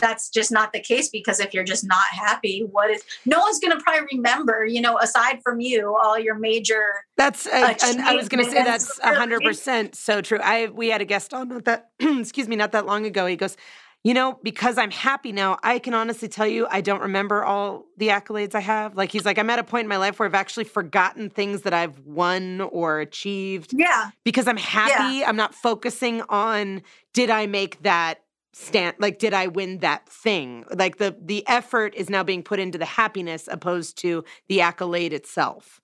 Speaker 2: that's just not the case because if you're just not happy what is no one's going to probably remember you know aside from you all your major
Speaker 1: That's uh, and I was going to say that's hundred percent so true. I we had a guest on not that [clears throat] excuse me not that long ago. He goes, you know, because I'm happy now. I can honestly tell you, I don't remember all the accolades I have. Like he's like, I'm at a point in my life where I've actually forgotten things that I've won or achieved
Speaker 2: yeah
Speaker 1: because I'm happy. I'm not focusing on did I make that stand like did I win that thing? Like the the effort is now being put into the happiness opposed to the accolade itself.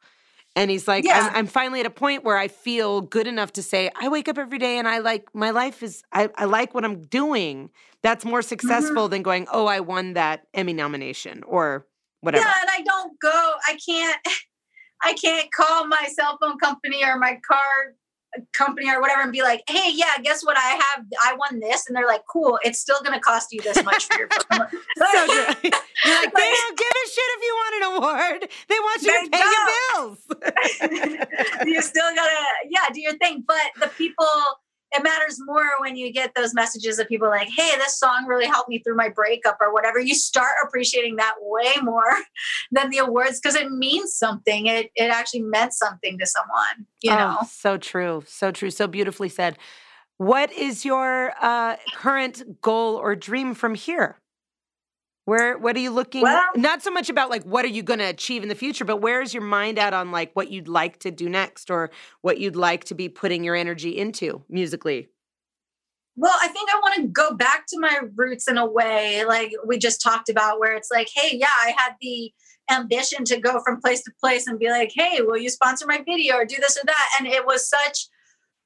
Speaker 1: And he's like,
Speaker 2: Yeah.
Speaker 1: I'm, I'm finally at a point where I feel good enough to say, I wake up every day and I like my life is I, I like what I'm doing. That's more mm-hmm. successful than going, oh, I won that Emmy nomination or whatever.
Speaker 2: Yeah, and I don't go. I can't. [laughs] I can't call my cell phone company or my car company or whatever and be like, "Hey, yeah, guess what? I have. I won this," and they're like, "Cool. It's still going to cost you this much for your [laughs] phone."
Speaker 1: So true. [laughs] You're like, they don't give a shit if you want an award. They want you to pay your bills. [laughs]
Speaker 2: you still gotta, yeah, do your thing. But the people, it matters more when you get those messages of people like, "Hey, this song really helped me through my breakup" or whatever. You start appreciating that way more [laughs] than the awards because it means something. It it actually meant something to someone. You know.
Speaker 1: Oh, so true. So true. So beautifully said. What is your uh, current goal or dream from here? Where what are you looking
Speaker 2: Well-
Speaker 1: not so much about like what are you going to achieve in the future, but where is your mind at on like what you'd like to do next or what you'd like to be putting your energy into musically?
Speaker 2: Well, I think I want to go back to my roots in a way, like we just talked about, where it's like, hey, yeah, I had the ambition to go from place to place and be like, hey, will you sponsor my video or do this or that? And it was such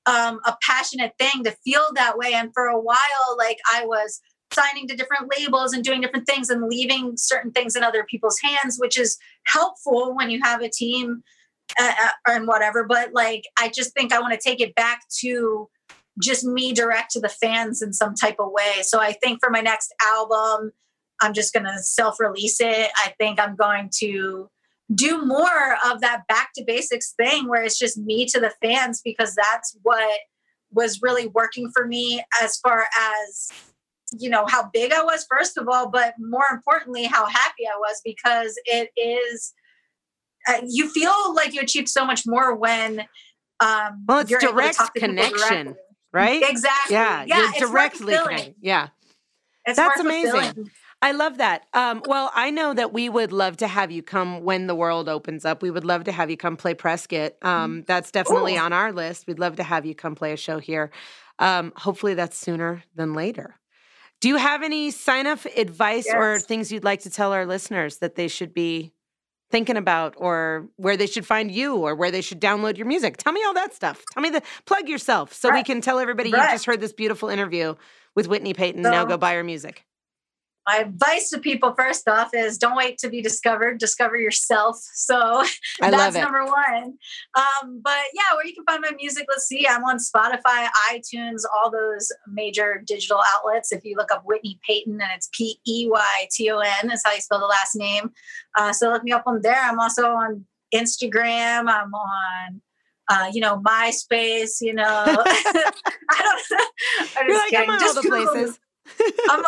Speaker 2: um, a passionate thing to feel that way. And for a while, like I was signing to different labels and doing different things and leaving certain things in other people's hands, which is helpful when you have a team uh, uh, and whatever. But like, I just think I want to take it back to just me direct to the fans in some type of way. So I think for my next album, I'm just going to self release it. I think I'm going to do more of that back to basics thing where it's just me to the fans because that's what was really working for me as far as you know how big I was first of all, but more importantly how happy I was because it is uh, you feel like you achieve so much more when um
Speaker 1: well it's direct connection right
Speaker 2: exactly
Speaker 1: yeah,
Speaker 2: yeah
Speaker 1: you're directly yeah
Speaker 2: it's
Speaker 1: That's amazing. I love that. Um, well, I know that we would love to have you come when the world opens up. We would love to have you come play Prescott. Um, that's definitely
Speaker 2: Ooh.
Speaker 1: on our list. We'd love to have you come play a show here. Um, hopefully, that's sooner than later. Do you have any sign up advice or things you'd like to tell our listeners that they should be thinking about or where they should find you or where they should download your music? Tell me all that stuff. Tell me the plug yourself so we can tell everybody you just heard this beautiful interview with Whitney Peyton. now go buy her music.
Speaker 2: My advice to people first off is don't wait to be discovered discover yourself. So [laughs]
Speaker 1: I
Speaker 2: that's number one. Um, but yeah where you can find my music let's see i'm on spotify itunes all those major digital outlets. If you look up whitney peyton and it's p-e-y-t-o-n is how you spell the last name. Uh, so look me up on there. I'm also on instagram. I'm on uh, you know myspace you know. [laughs] [laughs] I don't I'm
Speaker 1: You're
Speaker 2: just
Speaker 1: like, I'm on all the
Speaker 2: Google.
Speaker 1: places.
Speaker 2: I'm,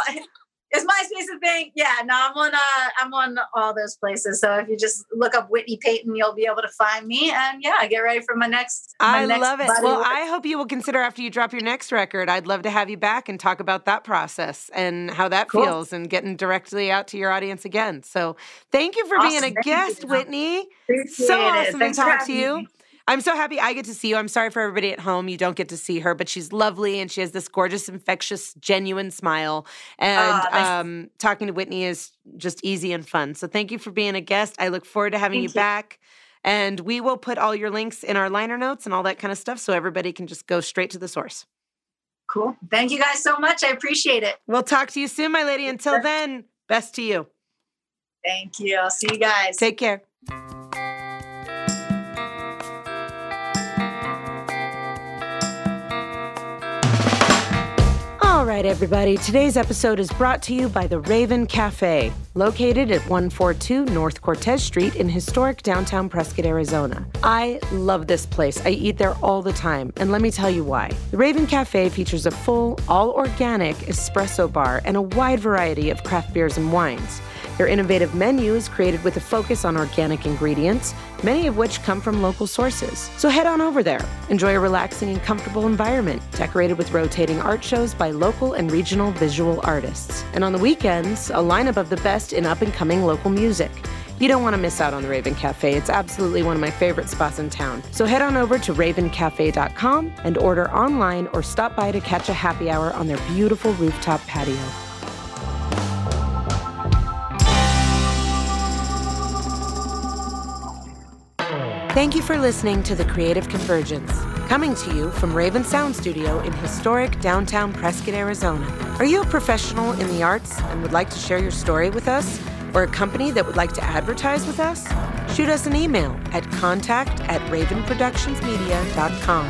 Speaker 2: is MySpace a thing? Yeah, no, I'm on. Uh, I'm on all those places. So if you just look up Whitney Peyton, you'll be able to find me. And yeah, get ready for my next. My
Speaker 1: I
Speaker 2: next
Speaker 1: love it. Well,
Speaker 2: work.
Speaker 1: I hope you will consider after you drop your next record. I'd love to have you back and talk about that process and how that
Speaker 2: Cool.
Speaker 1: feels and getting directly out to your audience again. So, thank you for being a
Speaker 2: Thank
Speaker 1: guest,
Speaker 2: you.
Speaker 1: Whitney.
Speaker 2: Appreciate
Speaker 1: So
Speaker 2: it.
Speaker 1: awesome to
Speaker 2: Thanks
Speaker 1: talk to you.
Speaker 2: me.
Speaker 1: I'm so happy I get to see you. I'm sorry for everybody at home. You don't get to see her, but she's lovely and she has this gorgeous, infectious, genuine smile. And um, talking to Whitney is just easy and fun. So thank you for being a guest. I look forward to having you
Speaker 2: you.
Speaker 1: back. And we will put all your links in our liner notes and all that kind of stuff so everybody can just go straight to the source.
Speaker 2: Cool. Thank you guys so much. I appreciate it.
Speaker 1: We'll talk to you soon, my lady. Until then, best to you.
Speaker 2: Thank you. I'll see you guys.
Speaker 1: Take care. Right, everybody. Today's episode is brought to you by the Raven Cafe, located at 142 North Cortez Street in historic downtown Prescott, Arizona. I love this place. I eat there all the time, and let me tell you why. The Raven Cafe features a full, all organic espresso bar and a wide variety of craft beers and wines. Their innovative menu is created with a focus on organic ingredients, many of which come from local sources. So head on over there. Enjoy a relaxing and comfortable environment, decorated with rotating art shows by local and regional visual artists. And on the weekends, a lineup of the best in up and coming local music. You don't want to miss out on the Raven Cafe. It's absolutely one of my favorite spots in town. So head on over to ravencafe.com and order online or stop by to catch a happy hour on their beautiful rooftop patio. Thank you for listening to The Creative Convergence, coming to you from Raven Sound Studio in historic downtown Prescott, Arizona. Are you a professional in the arts and would like to share your story with us? Or a company that would like to advertise with us? Shoot us an email at contact at ravenproductionsmedia.com.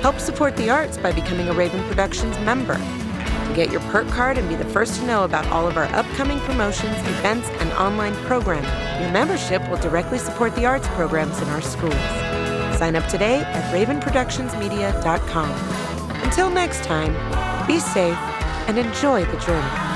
Speaker 1: Help support the arts by becoming a Raven Productions member. Get your perk card and be the first to know about all of our upcoming promotions, events, and online programming, your membership will directly support the arts programs in our schools. Sign up today at ravenproductionsmedia.com. Until next time, be safe and enjoy the journey.